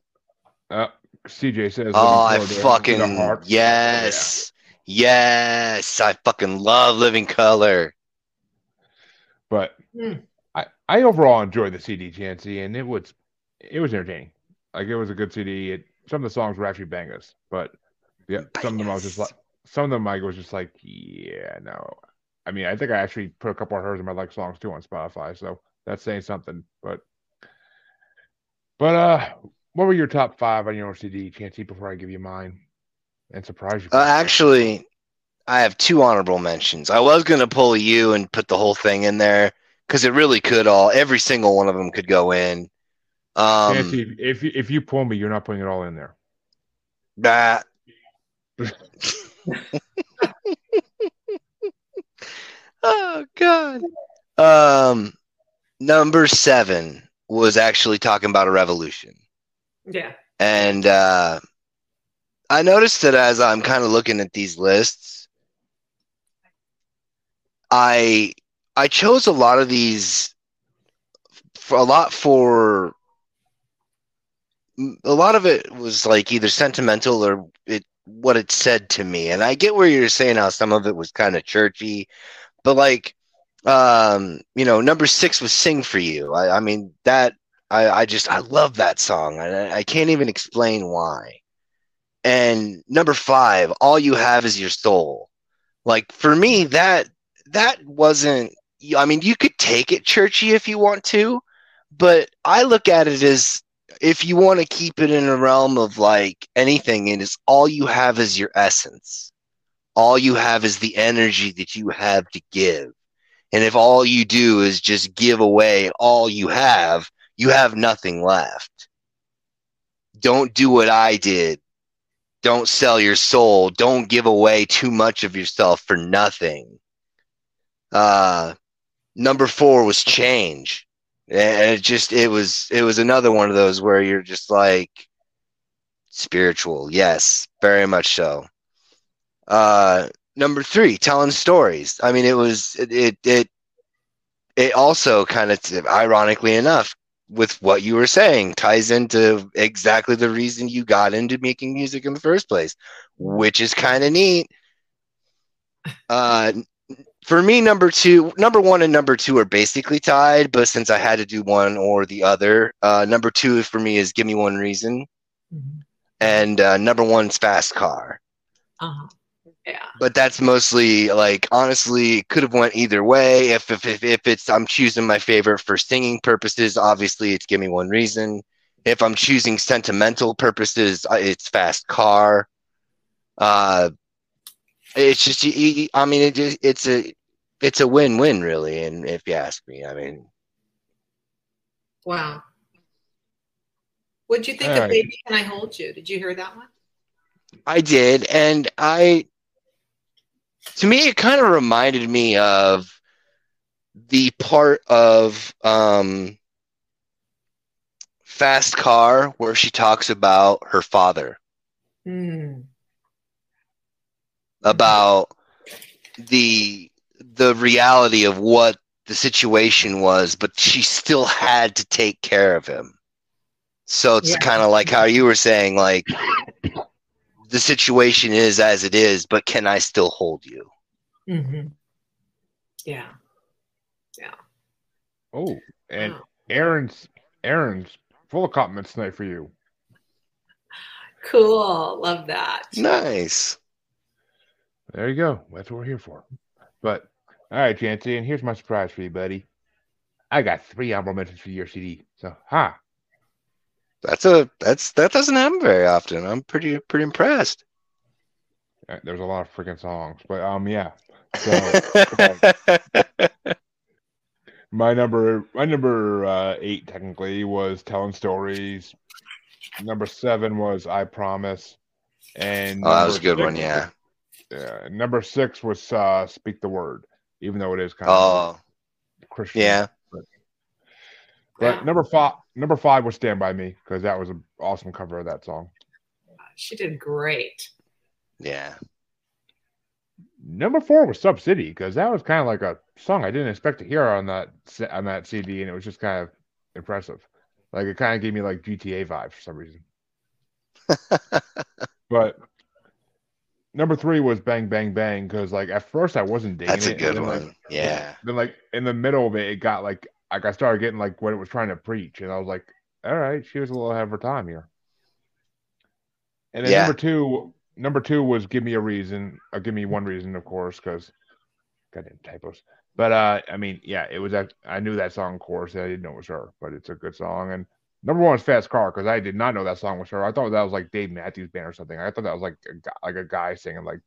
uh, CJ says, Oh, I looking forward to it. The fucking yes, yes. I fucking love Living Colour. But Hmm. I, I overall enjoyed the CD Chancey, and it was it was entertaining. Like it was a good CD. It, some of the songs were actually bangers, but yeah, some of them I was just like some of them I was just like, yeah, no. I mean, I think I actually put a couple of hers in my like songs too on Spotify, so that's saying something. But but uh, what were your top five on your own CD Chancey before I give you mine and surprise you? Uh, actually, I have two honorable mentions. I was gonna pull you and put the whole thing in there because it really could all. Every single one of them could go in. Um, Chancey, if you, if you pull me, you're not putting it all in there. That. oh God. Um, number seven was actually talking about a revolution, Yeah. and uh, I noticed that as I'm kind of looking at these lists, I I chose a lot of these for a lot for a lot of it was like either sentimental or it what it said to me. And i get where you're saying how some of it was kind of churchy but like um you know number six was sing for you. I, I mean that I, I just i love that song I, I can't even explain why. And number five all you have is your soul. Like for me that that wasn't I mean, you could take it churchy if you want to, but I look at it as if you want to keep it in a realm of like anything, and it's all you have is your essence. All you have is the energy that you have to give. And if all you do is just give away all you have, you have nothing left. Don't do what I did. Don't sell your soul. Don't give away too much of yourself for nothing. Uh, number four was change. And it just, it was, it was another one of those where you're just like spiritual. Yes, very much so. Uh, number three, telling stories. I mean, it was, it, it, it, it also kind of, ironically enough, with what you were saying ties into exactly the reason you got into making music in the first place, which is kind of neat. Uh, for me, number two, number one, and number two are basically tied, but since I had to do one or the other, uh, number two for me is "Give Me One Reason," Mhm. and uh, number one's "Fast Car." Uh-huh. Yeah. but that's mostly like honestly it could have went either way if, if if if it's i'm choosing my favorite for singing purposes obviously it's give me one reason if i'm choosing sentimental purposes uh, it's fast car uh it's just I mean it it's a it's a win-win really and if you ask me i mean Wow. What'd you think All of right. Baby Can I Hold You? Did you hear that one? I did, and I, to me, it kind of reminded me of the part of um, Fast Car where she talks about her father, Hmm. about the the reality of what the situation was, but she still had to take care of him. So it's Yeah. kind of like how you were saying, like the situation is as it is, but can I still hold you? hmm Yeah. Oh, and Wow. Aaron's Aaron's full of compliments tonight for you. Cool. Love that. Nice. There you go. That's what we're here for. But all right, Chancey, and here's my surprise for you, buddy. I got three honorable mentions for your CD. So, ha. That's a that's that doesn't happen very often. I'm pretty pretty impressed. Uh, There's a lot of freaking songs, but um, yeah. So my number, my number uh, eight technically was telling stories. Number seven was I promise, and oh, that was a good one. Yeah. Yeah, number six was uh, speak the word, even though it is kind of Oh, Christian. yeah. But Yeah. number five, number five was Stand by Me because that was an awesome cover of that song. She did great. Yeah. Number four was Subcity because that was kind of like a song I didn't expect to hear on that on that CD, and it was just kind of impressive. Like it kind of gave me like GTA vibes for some reason. But number three was Bang Bang Bang because like at first I wasn't digging That's a it, good and then, one. Like, Yeah. then like in the middle of it, it got like like I started getting like what it was trying to preach, and I was like, all right, she was a little ahead of her time here. And then Yeah. number two, number two was give me a reason, or give me one reason, of course, because goddamn typos. But uh, I mean, yeah, it was. I knew that song, of course. I didn't know it was her, but it's a good song. And number one was Fast Car because I did not know that song was her. I thought that was like Dave Matthews Band or something. I thought that was like a guy, like a guy singing like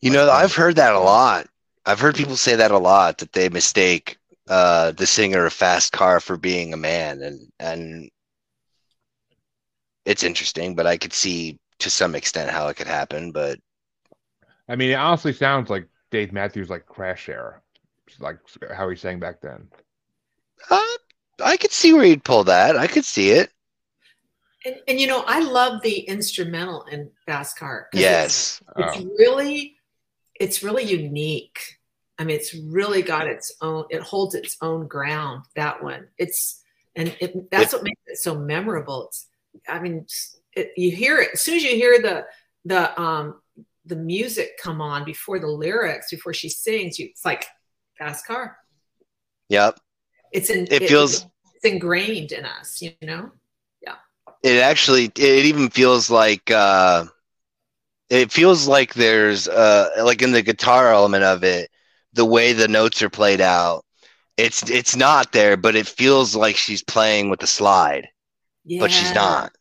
You know, I've heard that a lot. I've heard people say that a lot that they mistake uh, the singer of Fast Car for being a man, and and it's interesting. But I could see to some extent how it could happen. But I mean, it honestly sounds like Dave Matthews, like Crash era, like how he sang back then. uh, I could see where you'd pull that. I could see it. And, and you know, I love the instrumental in Fast Car. 'cause it's- Yes. It's, Oh. really, it's really unique. I mean, it's really got its own. It holds its own ground. That one. It's and it, that's what makes it so memorable. It's, I mean, it, you hear it as soon as you hear the the um the music come on before the lyrics before she sings. You, it's like Fast Car. Yep. It's in. It feels- It's ingrained in us. You know. Yeah. It actually. It even feels like. Uh, it feels like there's uh like in the guitar element of it the way the notes are played out, it's it's not there, but it feels like she's playing with the slide, but she's not.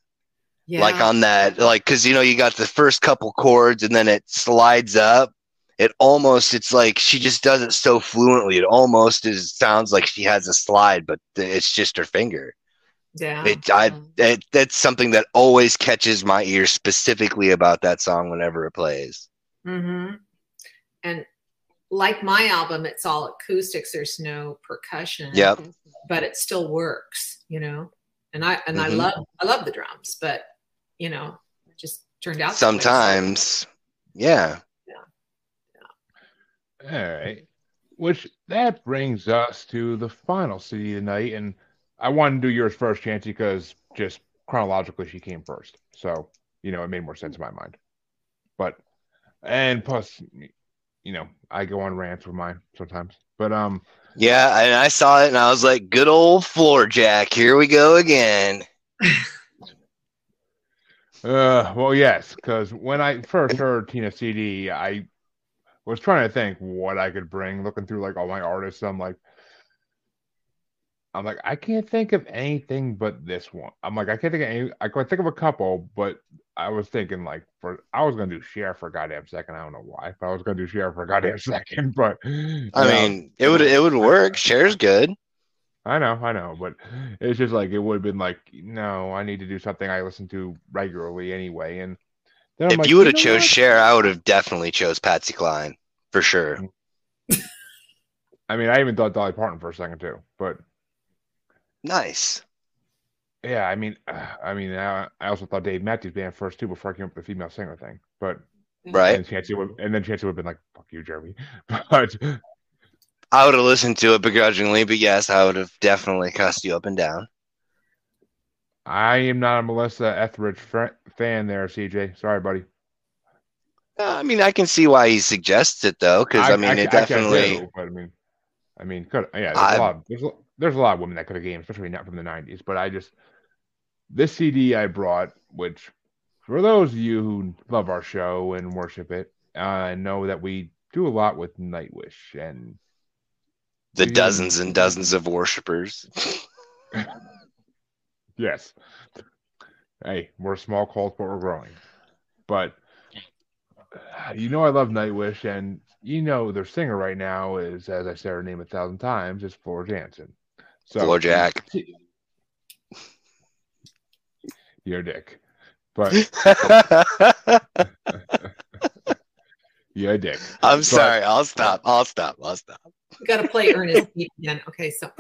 Yeah. Like on that, like because you know you got the first couple chords and then it slides up. It almost it's like she just does it so fluently. It almost is sounds like she has a slide, but it's just her finger. yeah. It I it, that's something that always catches my ear specifically about that song whenever it plays. Mm-hmm. And like my album, it's all acoustics. There's no percussion. Yep. But it still works, you know. And I and I Mhm. love I love the drums, but you know, it just turned out. Sometimes, yeah. All right. Which that brings us to the final city tonight, and I wanted to do yours first, Chancey, because just chronologically she came first, so you know it made more sense in my mind. But and plus, you know, I go on rants with mine sometimes. But um, Yeah, and I saw it and I was like, good old floor jack. Here we go again. Uh, well, yes, because when I first heard Tina CD, I was trying to think what I could bring. Looking through like all my artists, I'm like, I'm like, I can't think of anything but this one. I'm like, I can't think of any. I could think of a couple, but I was thinking like for I was gonna do Cher for a goddamn second. I don't know why, but I was gonna do Cher for a goddamn second. But I know, mean, it would it would work. Cher's good. I know, I know, but it's just like it would have been like, no, I need to do something I listen to regularly anyway. And then If like, you would have know chose? Cher, I would have definitely chose Patsy Cline for sure. I mean, I even thought Dolly Parton for a second too, but Nice. yeah, I mean, uh, I mean, I, I also thought Dave Matthews Band first too before I came up with the female singer thing, but Right. and Chancey would, and then Chancey would have been like, "Fuck you, Jeremy," but I would have listened to it begrudgingly, but yes, I would have definitely cussed you up and down. I am not a Melissa Etheridge fan there, CJ. Sorry, buddy. Uh, I mean, I can see why he suggests it though, because I, mean, it I definitely. I mean, I mean, could yeah, there's I- a lot. Of, there's a- there's a lot of women that could have gamed, especially not from the '90s. But I just this CD I brought, which for those of you who love our show and worship it, uh, know that we do a lot with Nightwish and the dozens and dozens of worshippers. yes, hey, we're small cult, but we're growing. But uh, you know, I love Nightwish, and you know, their singer right now is, as I said her name a thousand times, is Floor Jansen. So Floor Jack. You're a dick. But you're a dick. I'm sorry. I'll stop. I'll stop. I'll stop. We got to play Ernest again. Okay, so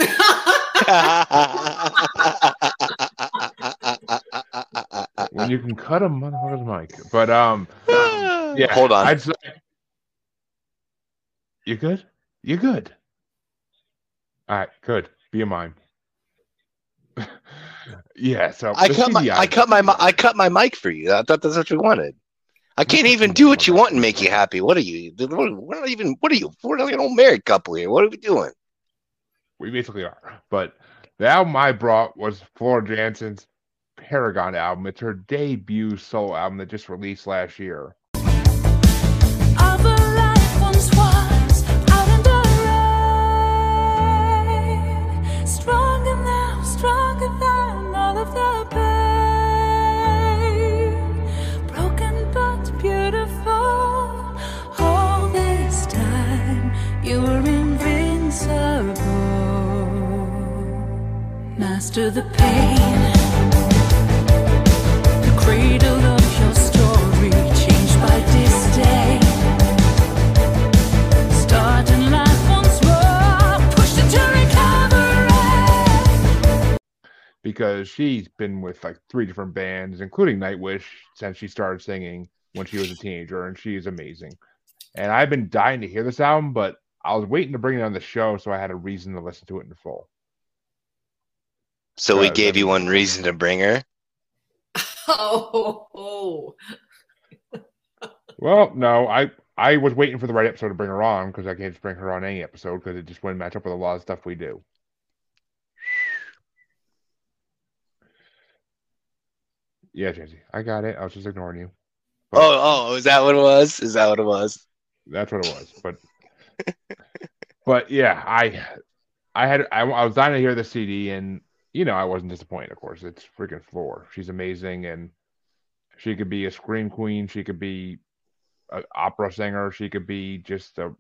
When you can cut a motherfucker's mic. But um yeah. Hold on. I'd say, you good? You good? All right, good. Be a mime. yeah, so I cut my I cut my I cut my mic for you. I thought that's what you wanted. I can't even do what you want and make you happy. What are you? We're not even. What are you? We're not an old married couple here. What are we doing? We basically are. But the album I brought was Floor Jansen's Paragon album. It's her debut solo album that just released last year. Master the pain. Because she's been with like three different bands, including Nightwish, since she started singing when she was a teenager, and she's amazing. And I've been dying to hear this album, but I was waiting to bring it on the show, so I had a reason to listen to it in full. So we gave you one reason to bring her. Oh, Well, no, I I was waiting for the right episode to bring her on because I can't just bring her on any episode because it just wouldn't match up with a lot of stuff we do. Yeah, Jesse, I got it. I was just ignoring you. Oh, oh, is that what it was? Is that what it was? That's what it was. But but yeah, I I had I, I was dying to hear the CD, and you know I wasn't disappointed. Of course, it's freaking Floor. She's amazing, and she could be a scream queen. She could be an opera singer. She could be just a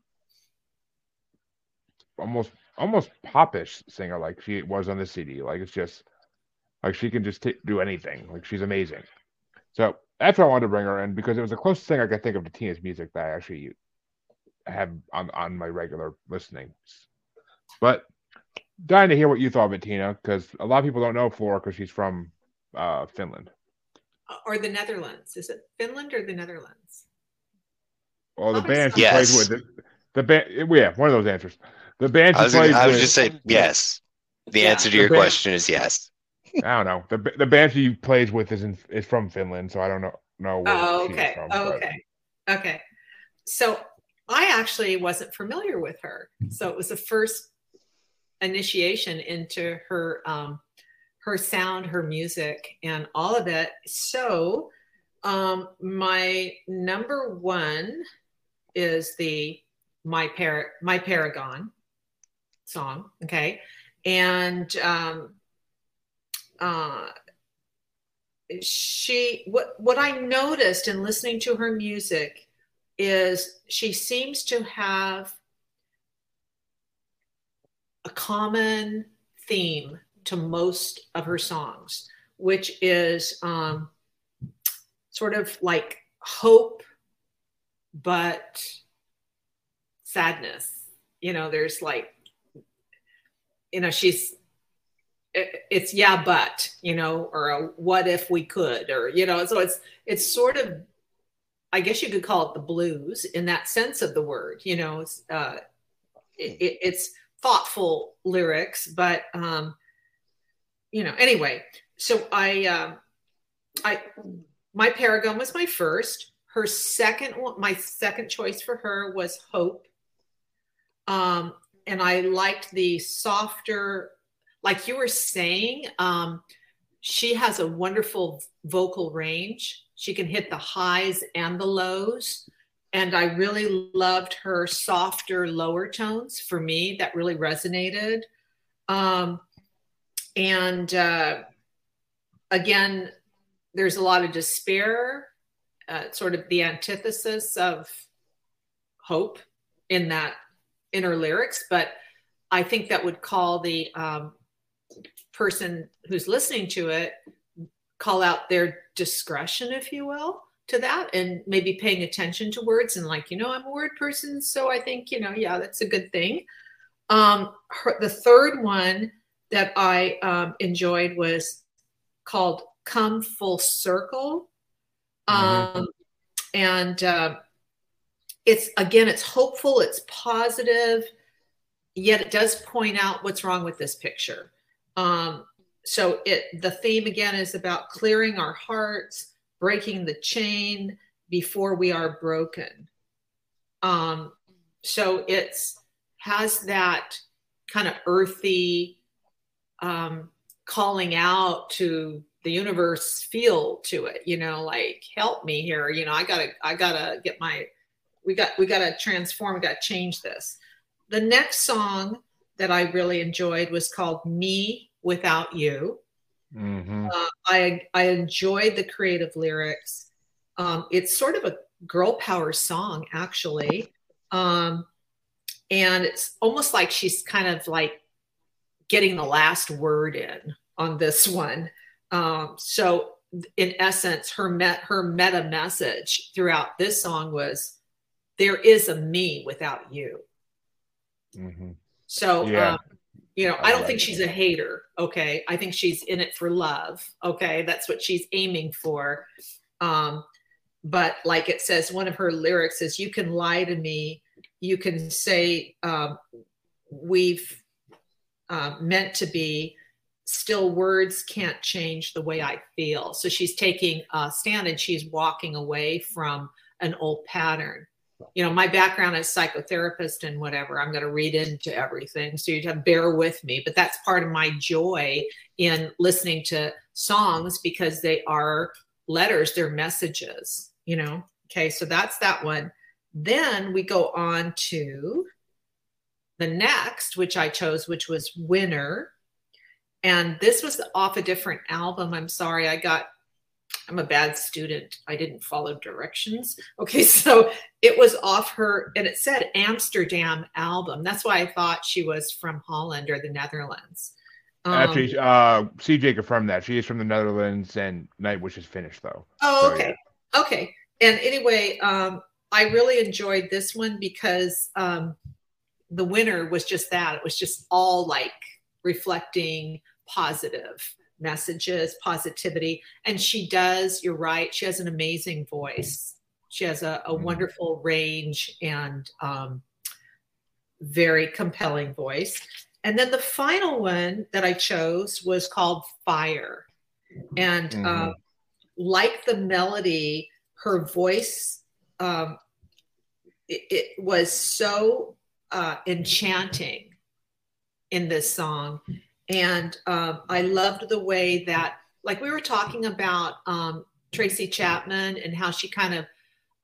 almost almost popish singer like she was on the CD. Like it's just like she can just t- do anything. Like she's amazing. So that's why I wanted to bring her in because it was the closest thing I could think of to Tina's music that I actually have on on my regular listening. But dying to hear what you thought of it, Tina, because a lot of people don't know Floor because she's from uh, Finland. or the Netherlands. Is it Finland or the Netherlands? Well, the Oh, band she yes. plays with, the, the band, yeah, one of those answers. The band she I was, plays gonna, I was with, just saying yes. The Yeah. answer to your band- question is yes. I don't know. The ba- the band she plays with is in, is from Finland, so I don't know know where Oh, she's okay. from. Oh, okay. Okay. So I actually wasn't familiar with her. So it was the first initiation into her um her sound, her music, and all of it. So um my number one is the My Par My Paragon song. Okay. And um uh she what what I noticed in listening to her music is she seems to have a common theme to most of her songs, which is um, sort of like hope, but sadness. You know, there's like, you know, she's it- it's yeah but you know or a what if we could or you know so it's it's sort of i guess you could call it the blues in that sense of the word you know it's uh it, it- it's thoughtful lyrics but um you know anyway so i um i my paragon was my first her second my second choice for her was hope um and i liked the softer like you were saying, um, she has a wonderful vocal range. She can hit the highs and the lows. And I really loved her softer lower tones for me. That really resonated. Um, and uh, again, there's a lot of despair, uh, sort of the antithesis of hope in that inner lyrics. But I think that would call the um, person who's listening to it call out their discretion, if you will, to that, and maybe paying attention to words and like, you know, I'm a word person, so I think, you know, yeah, that's a good thing. Um, her, the third one that I um, enjoyed was called "Come Full Circle," um, and uh, it's again, it's hopeful, it's positive, yet it does point out what's wrong with this picture. Um, so it the theme again is about clearing our hearts, breaking the chain before we are broken. Um, so it's has that kind of earthy um, calling out to the universe feel to it. You know, like help me here. You know, I gotta I gotta get my we got we gotta transform. Gotta change this. The next song that I really enjoyed was called Me Without You. Mhm. Uh, I I enjoyed the creative lyrics. Um, it's sort of a girl power song, actually, um, and it's almost like she's kind of like getting the last word in on this one. Um, so, in essence, her met her meta message throughout this song was, "There is a me without you." Mhm. So, Yeah. You know, I I don't like think that. she's a hater. Okay. I think she's in it for love. Okay. That's what she's aiming for. Um, but like it says, one of her lyrics is, You can lie to me. You can say, um, We've uh, meant to be. Still, words can't change the way I feel. So she's taking a stand and she's walking away from an old pattern you know, my background as psychotherapist and whatever, I'm going to read into everything. So you have to bear with me. But that's part of my joy in listening to songs because they are letters, they're messages, you know. Okay, so that's that one. Then we go on to the next, which I chose, which was Winner. And this was off a different album. I'm sorry, I got, I'm a bad student. I didn't follow directions. Okay, so it was off her, and it said Amsterdam album. That's why I thought she was from Holland or the Netherlands. Um, Actually, uh, CJ confirmed that she is from the Netherlands, and Nightwish is finished though. Oh, So, okay. Okay. And anyway, um, I really enjoyed this one because um, the winner was just that. It was just all like reflecting positive messages, positivity. And she does, you're right, she has an amazing voice. She has a, a Mhm. wonderful range and um, very compelling voice. And then the final one that I chose was called Fire. And Mhm. um, like the melody, her voice, um, it, it was so uh, enchanting in this song. And um, I loved the way that, like we were talking about um, Tracy Chapman and how she kind of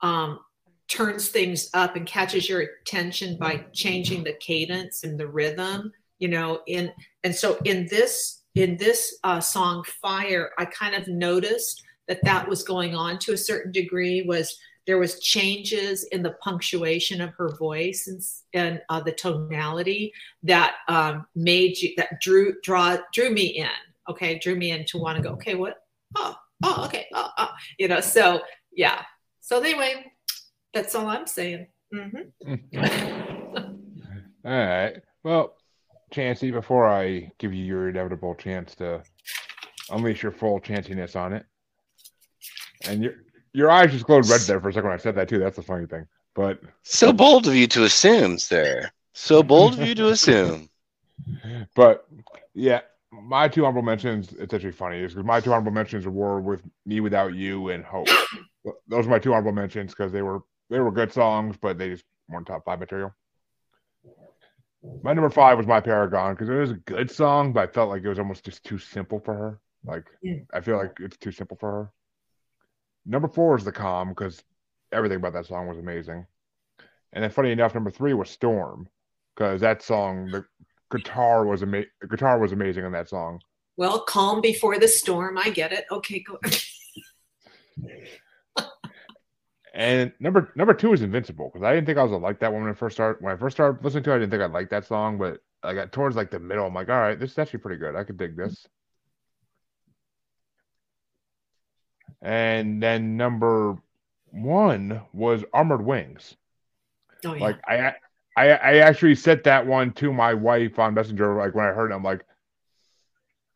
um, turns things up and catches your attention by changing the cadence and the rhythm, you know, in and so in this in this uh, song Fire, I kind of noticed that that was going on to a certain degree was there was changes in the punctuation of her voice and, and uh, the tonality that um, made you that drew draw drew me in okay drew me in to want to go okay what oh oh okay oh, oh. you know so yeah so anyway that's all i'm saying hmm All right. Well, Chancey before I give you your inevitable chance to unleash your full chanciness on it, and your your eyes just glowed red there for a second when I said that too. That's the funny thing. But So bold of you to assume, sir. So bold of you to assume. but yeah, my two honorable mentions. It's actually funny is because my two honorable mentions were war with me without you and hope. Those are my two honorable mentions because they were they were good songs, but they just weren't top five material. My number five was my Paragon because it was a good song, but I felt like it was almost just too simple for her. Like. I feel like it's too simple for her. Number four is the Calm because everything about that song was amazing. And then, funny enough, number three was Storm because that song, the guitar was amazing. the guitar was amazing in that song. well calm before the storm i get it okay go And number number two is Invincible because I didn't think I was gonna like that one when I first started when I first started listening to it. I didn't think I'd like that song, but I got towards like the middle. I'm like, all right, this is actually pretty good. I could dig this. And then number one was Armored Wings. oh yeah Like I, I, I actually sent that one to my wife on Messenger. Like when I heard it, I'm like,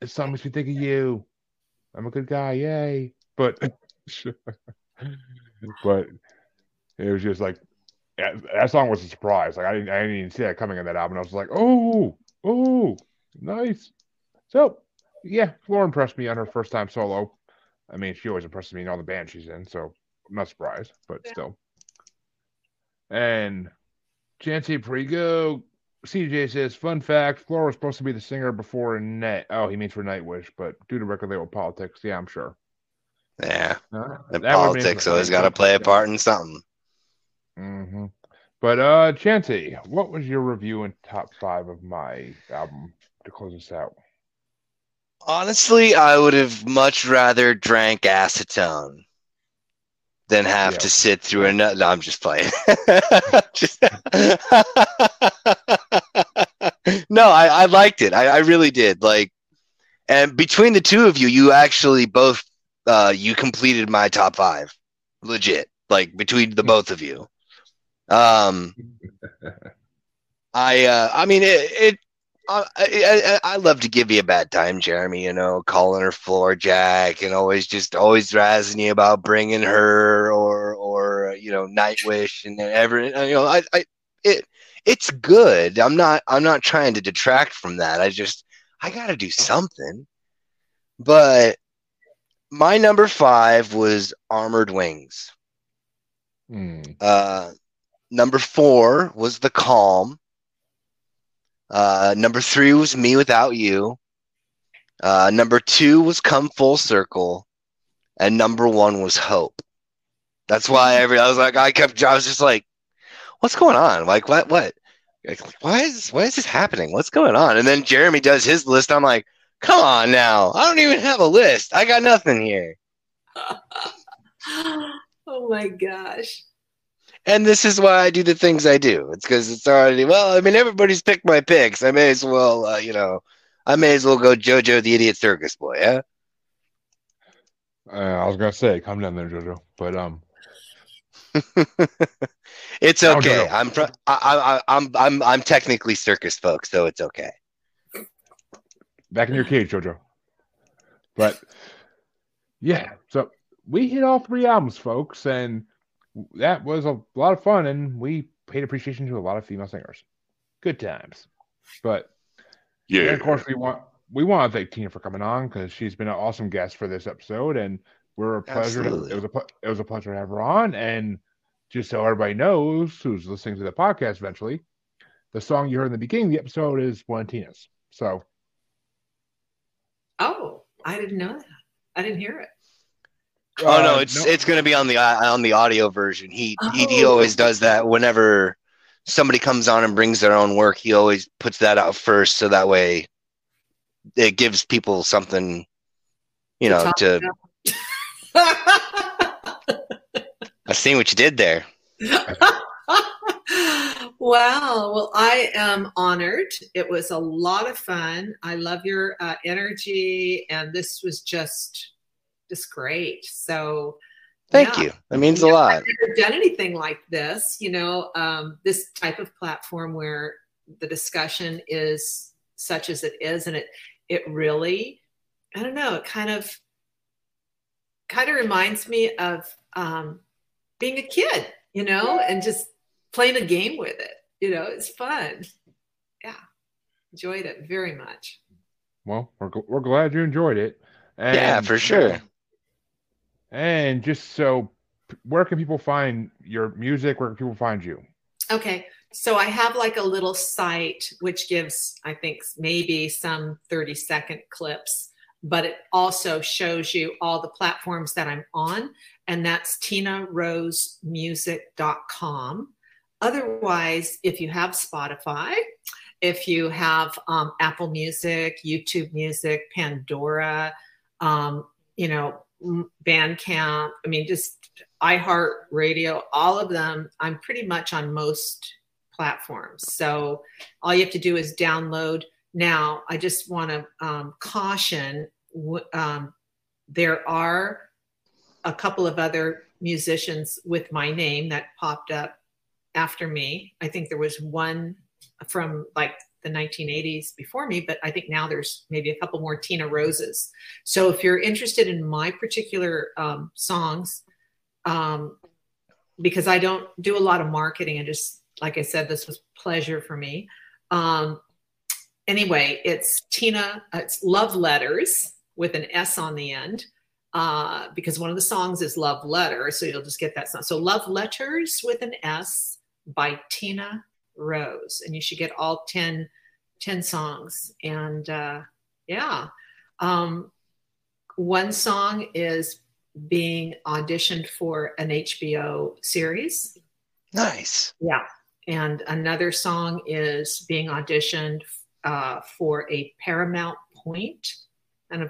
"This song makes me think of you. I'm a good guy, yay!" But, but it was just like yeah, that song was a surprise. Like I didn't, I didn't even see that coming in that album. I was like, "Oh, oh, nice." So yeah, Lauren impressed me on her first time solo. I mean, she always impresses me in all the bands she's in, so I'm not surprised, but Yeah. still. And Chancey Prigo, CJ says, fun fact, Flora was supposed to be the singer before Net. Oh, he means for Nightwish, but due to record label politics, yeah, I'm sure. Yeah. Uh, And that would've been politics always got to play a part in something. hmm But uh, Chancey, what was your review and top five of my album to close us out? Honestly, I would have much rather drank acetone than have Yeah. to sit through another. No, I'm just playing. Just- no, I, I liked it. I, I really did. Like, and between the two of you, you actually both uh, you completed my top five, legit. Like between the both of you. Um, I uh, I mean it. it I, I, I I love to give you a bad time, Jeremy. You know, calling her floor jack and always just always razzing you about bringing her or or you know Nightwish and every you know I, I it it's good. I'm not I'm not trying to detract from that. I just I got to do something. But my number five was Armored Wings. Hmm. Uh, number four was The Calm. Uh, number three was Me Without You. Uh, number two was Come Full Circle. And number one was Hope. That's why every I was like I kept I was just like, what's going on? Like what what? Like, why is why is this happening? What's going on? And then Jeremy does his list. I'm like, come on now. I don't even have a list. I got nothing here. oh my gosh. And this is why I do the things I do. It's because it's already well. I mean, everybody's picked my picks. I may as well, uh, you know, I may as well go JoJo the Idiot Circus Boy. Yeah. Uh, I was gonna say, calm down there, Jojo. But um, it's okay. I'm, pro- I, I, I'm, I'm, I'm technically circus folks, so it's okay. back in your cage, Jojo. But yeah, so we hit all three albums, folks, and that was a lot of fun, and we paid appreciation to a lot of female singers. Good times. But Yeah. And of course, we want we want to thank Tina for coming on because she's been an awesome guest for this episode, and we're a pleasure. To, Absolutely. it was a it was a pleasure to have her on. And just so everybody knows who's listening to the podcast, eventually, the song you heard in the beginning of the episode is one of Tina's. So Oh, I didn't know that. I didn't hear it. Oh no, uh, it's it's going to be on the uh, on the audio version. He, he he Oh. always does that whenever somebody comes on and brings their own work. He always puts that out first, so that way it gives people something, you know. To about. I seen what you did there. wow. Well, I am honored. It was a lot of fun. I love your uh, energy, and this was just just great. So, Thank yeah. you. That means a Yeah, lot. I've never done anything like this, you know, um, this type of platform where the discussion is such as it is, and it it really, I don't know, it kind of kind of reminds me of um, being a kid, you know, and just playing a game with it. You know, it's fun. Yeah, enjoyed it very much. well, we're we're glad you enjoyed it. And, Yeah, for sure. And just so, where can people find your music? Where can people find you? Okay. So I have like a little site which gives, I think, maybe some 30 second clips, but it also shows you all the platforms that I'm on. And that's tinarosemusic.com. Otherwise, if you have Spotify, if you have um, Apple Music, YouTube Music, Pandora, um, you know, Bandcamp, I mean, just iHeart Radio, all of them, I'm pretty much on most platforms. So all you have to do is download. Now, I just want to um, caution um, there are a couple of other musicians with my name that popped up after me. I think there was one from like the 1980s before me, but I think now there's maybe a couple more Tina Roses. So if you're interested in my particular um, songs, um, because I don't do a lot of marketing, and just, like I said, this was pleasure for me. Um, anyway, it's Tina, uh, it's Love Letters with an S on the end. Uh, because one of the songs is Love Letter, so you'll just get that song. So Love Letters with an S by Tina Rose, and you should get all 10, 10 songs. And uh, yeah, um, one song is being auditioned for an HBO series. Nice. Yeah. And another song is being auditioned uh, for a Paramount Point. And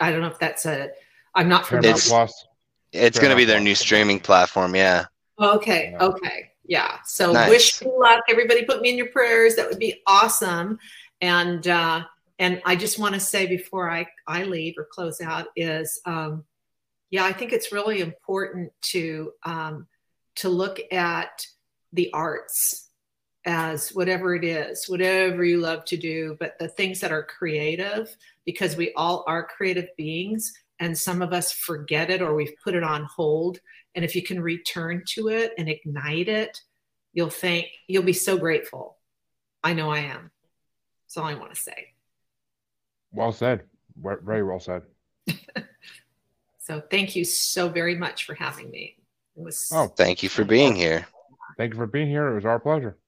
I don't know if that's a, I'm not Paramount familiar. It's- Plus. It's going to be their new streaming platform. Yeah. Okay. Yeah. Okay. Yeah. So Nice. wish me luck. Everybody put me in your prayers. That would be awesome. And uh, and I just want to say before I, I leave or close out is um, yeah, I think it's really important to um, to look at the arts as whatever it is, whatever you love to do, but the things that are creative, because we all are creative beings and some of us forget it or we've put it on hold. And if you can return to it and ignite it, you'll think you'll be so grateful. I know I am. That's all I want to say. Well said. Very well said. So thank you so very much for having me. It was Oh, Thank you for being here. thank you for being here. It was our pleasure.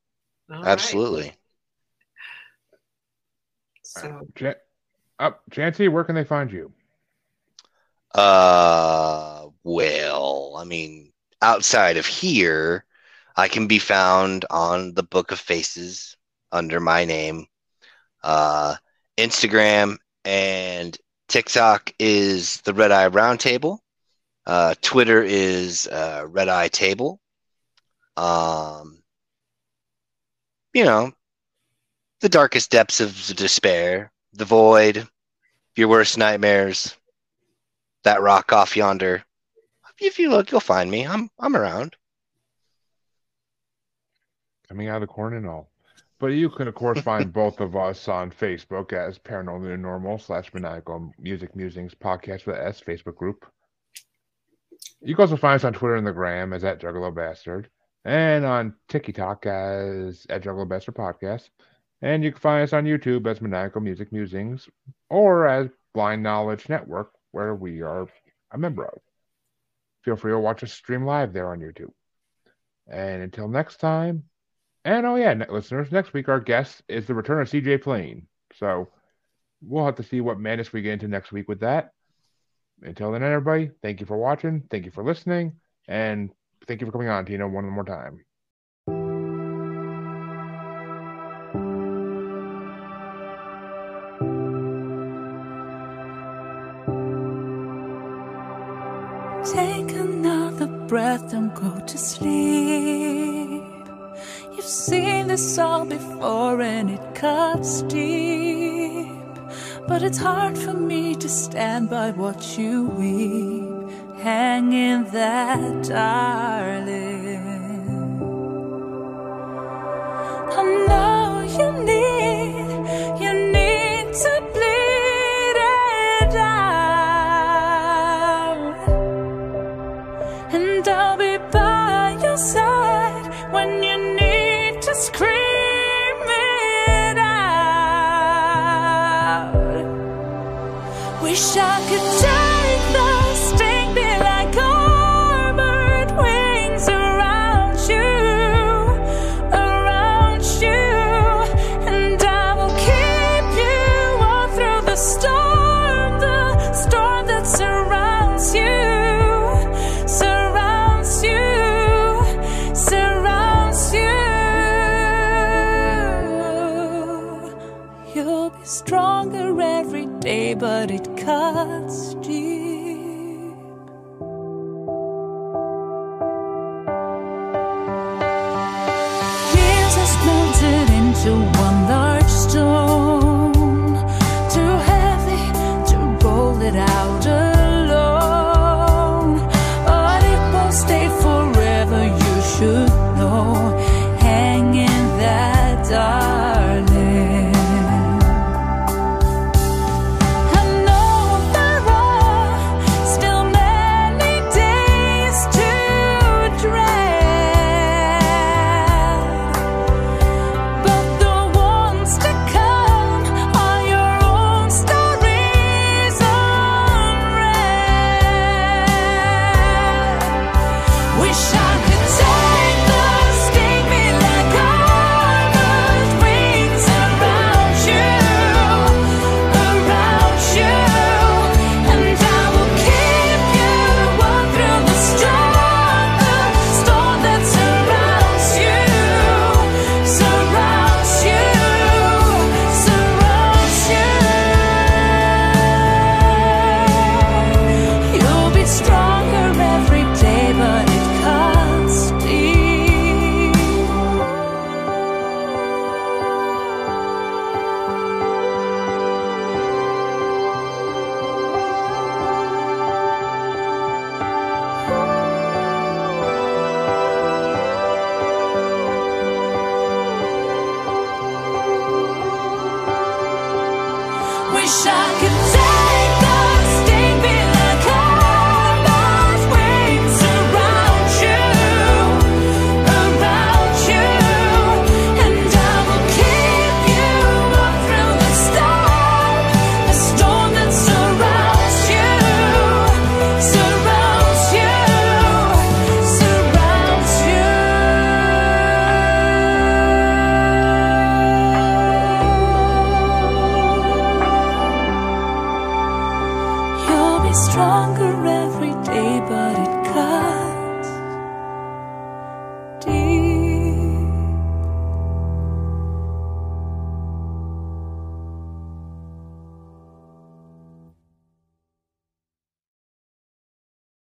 all right. Absolutely. So Ch- up, Chancey, where can they find you? Uh, well, I mean, outside of here, I can be found on the Book of Faces under my name. Uh, Instagram and TikTok is the Red Eye Roundtable. Uh, Twitter is uh, Red Eye Table. Um, you know, the darkest depths of despair, the void, your worst nightmares, that rock off yonder. If you look, you'll find me. I'm I'm around. coming out of the corn and all. But you can, of course, find both of us on Facebook as Paranormal Normal slash Maniacal Music Musings Podcast with S Facebook group. You can also find us on Twitter and the Gram as at Juggalo Bastard, and on TikTok as at Juggalo Bastard Podcast. And you can find us on YouTube as Maniacal Music Musings or as Blind Knowledge Network, where we are a member of. Uh, feel free to watch us stream live there on YouTube. And until next time, and oh yeah, ne- listeners, next week our guest is the return of CJ Plain. So we'll have to see what madness we get into next week with that. Until then, everybody, thank you for watching, thank you for listening, and thank you for coming on, Tina, one more time. Sleep. You've seen this all before and it cuts deep. But it's hard for me to stand by what you weep. Hang in that, darling. Wish I could take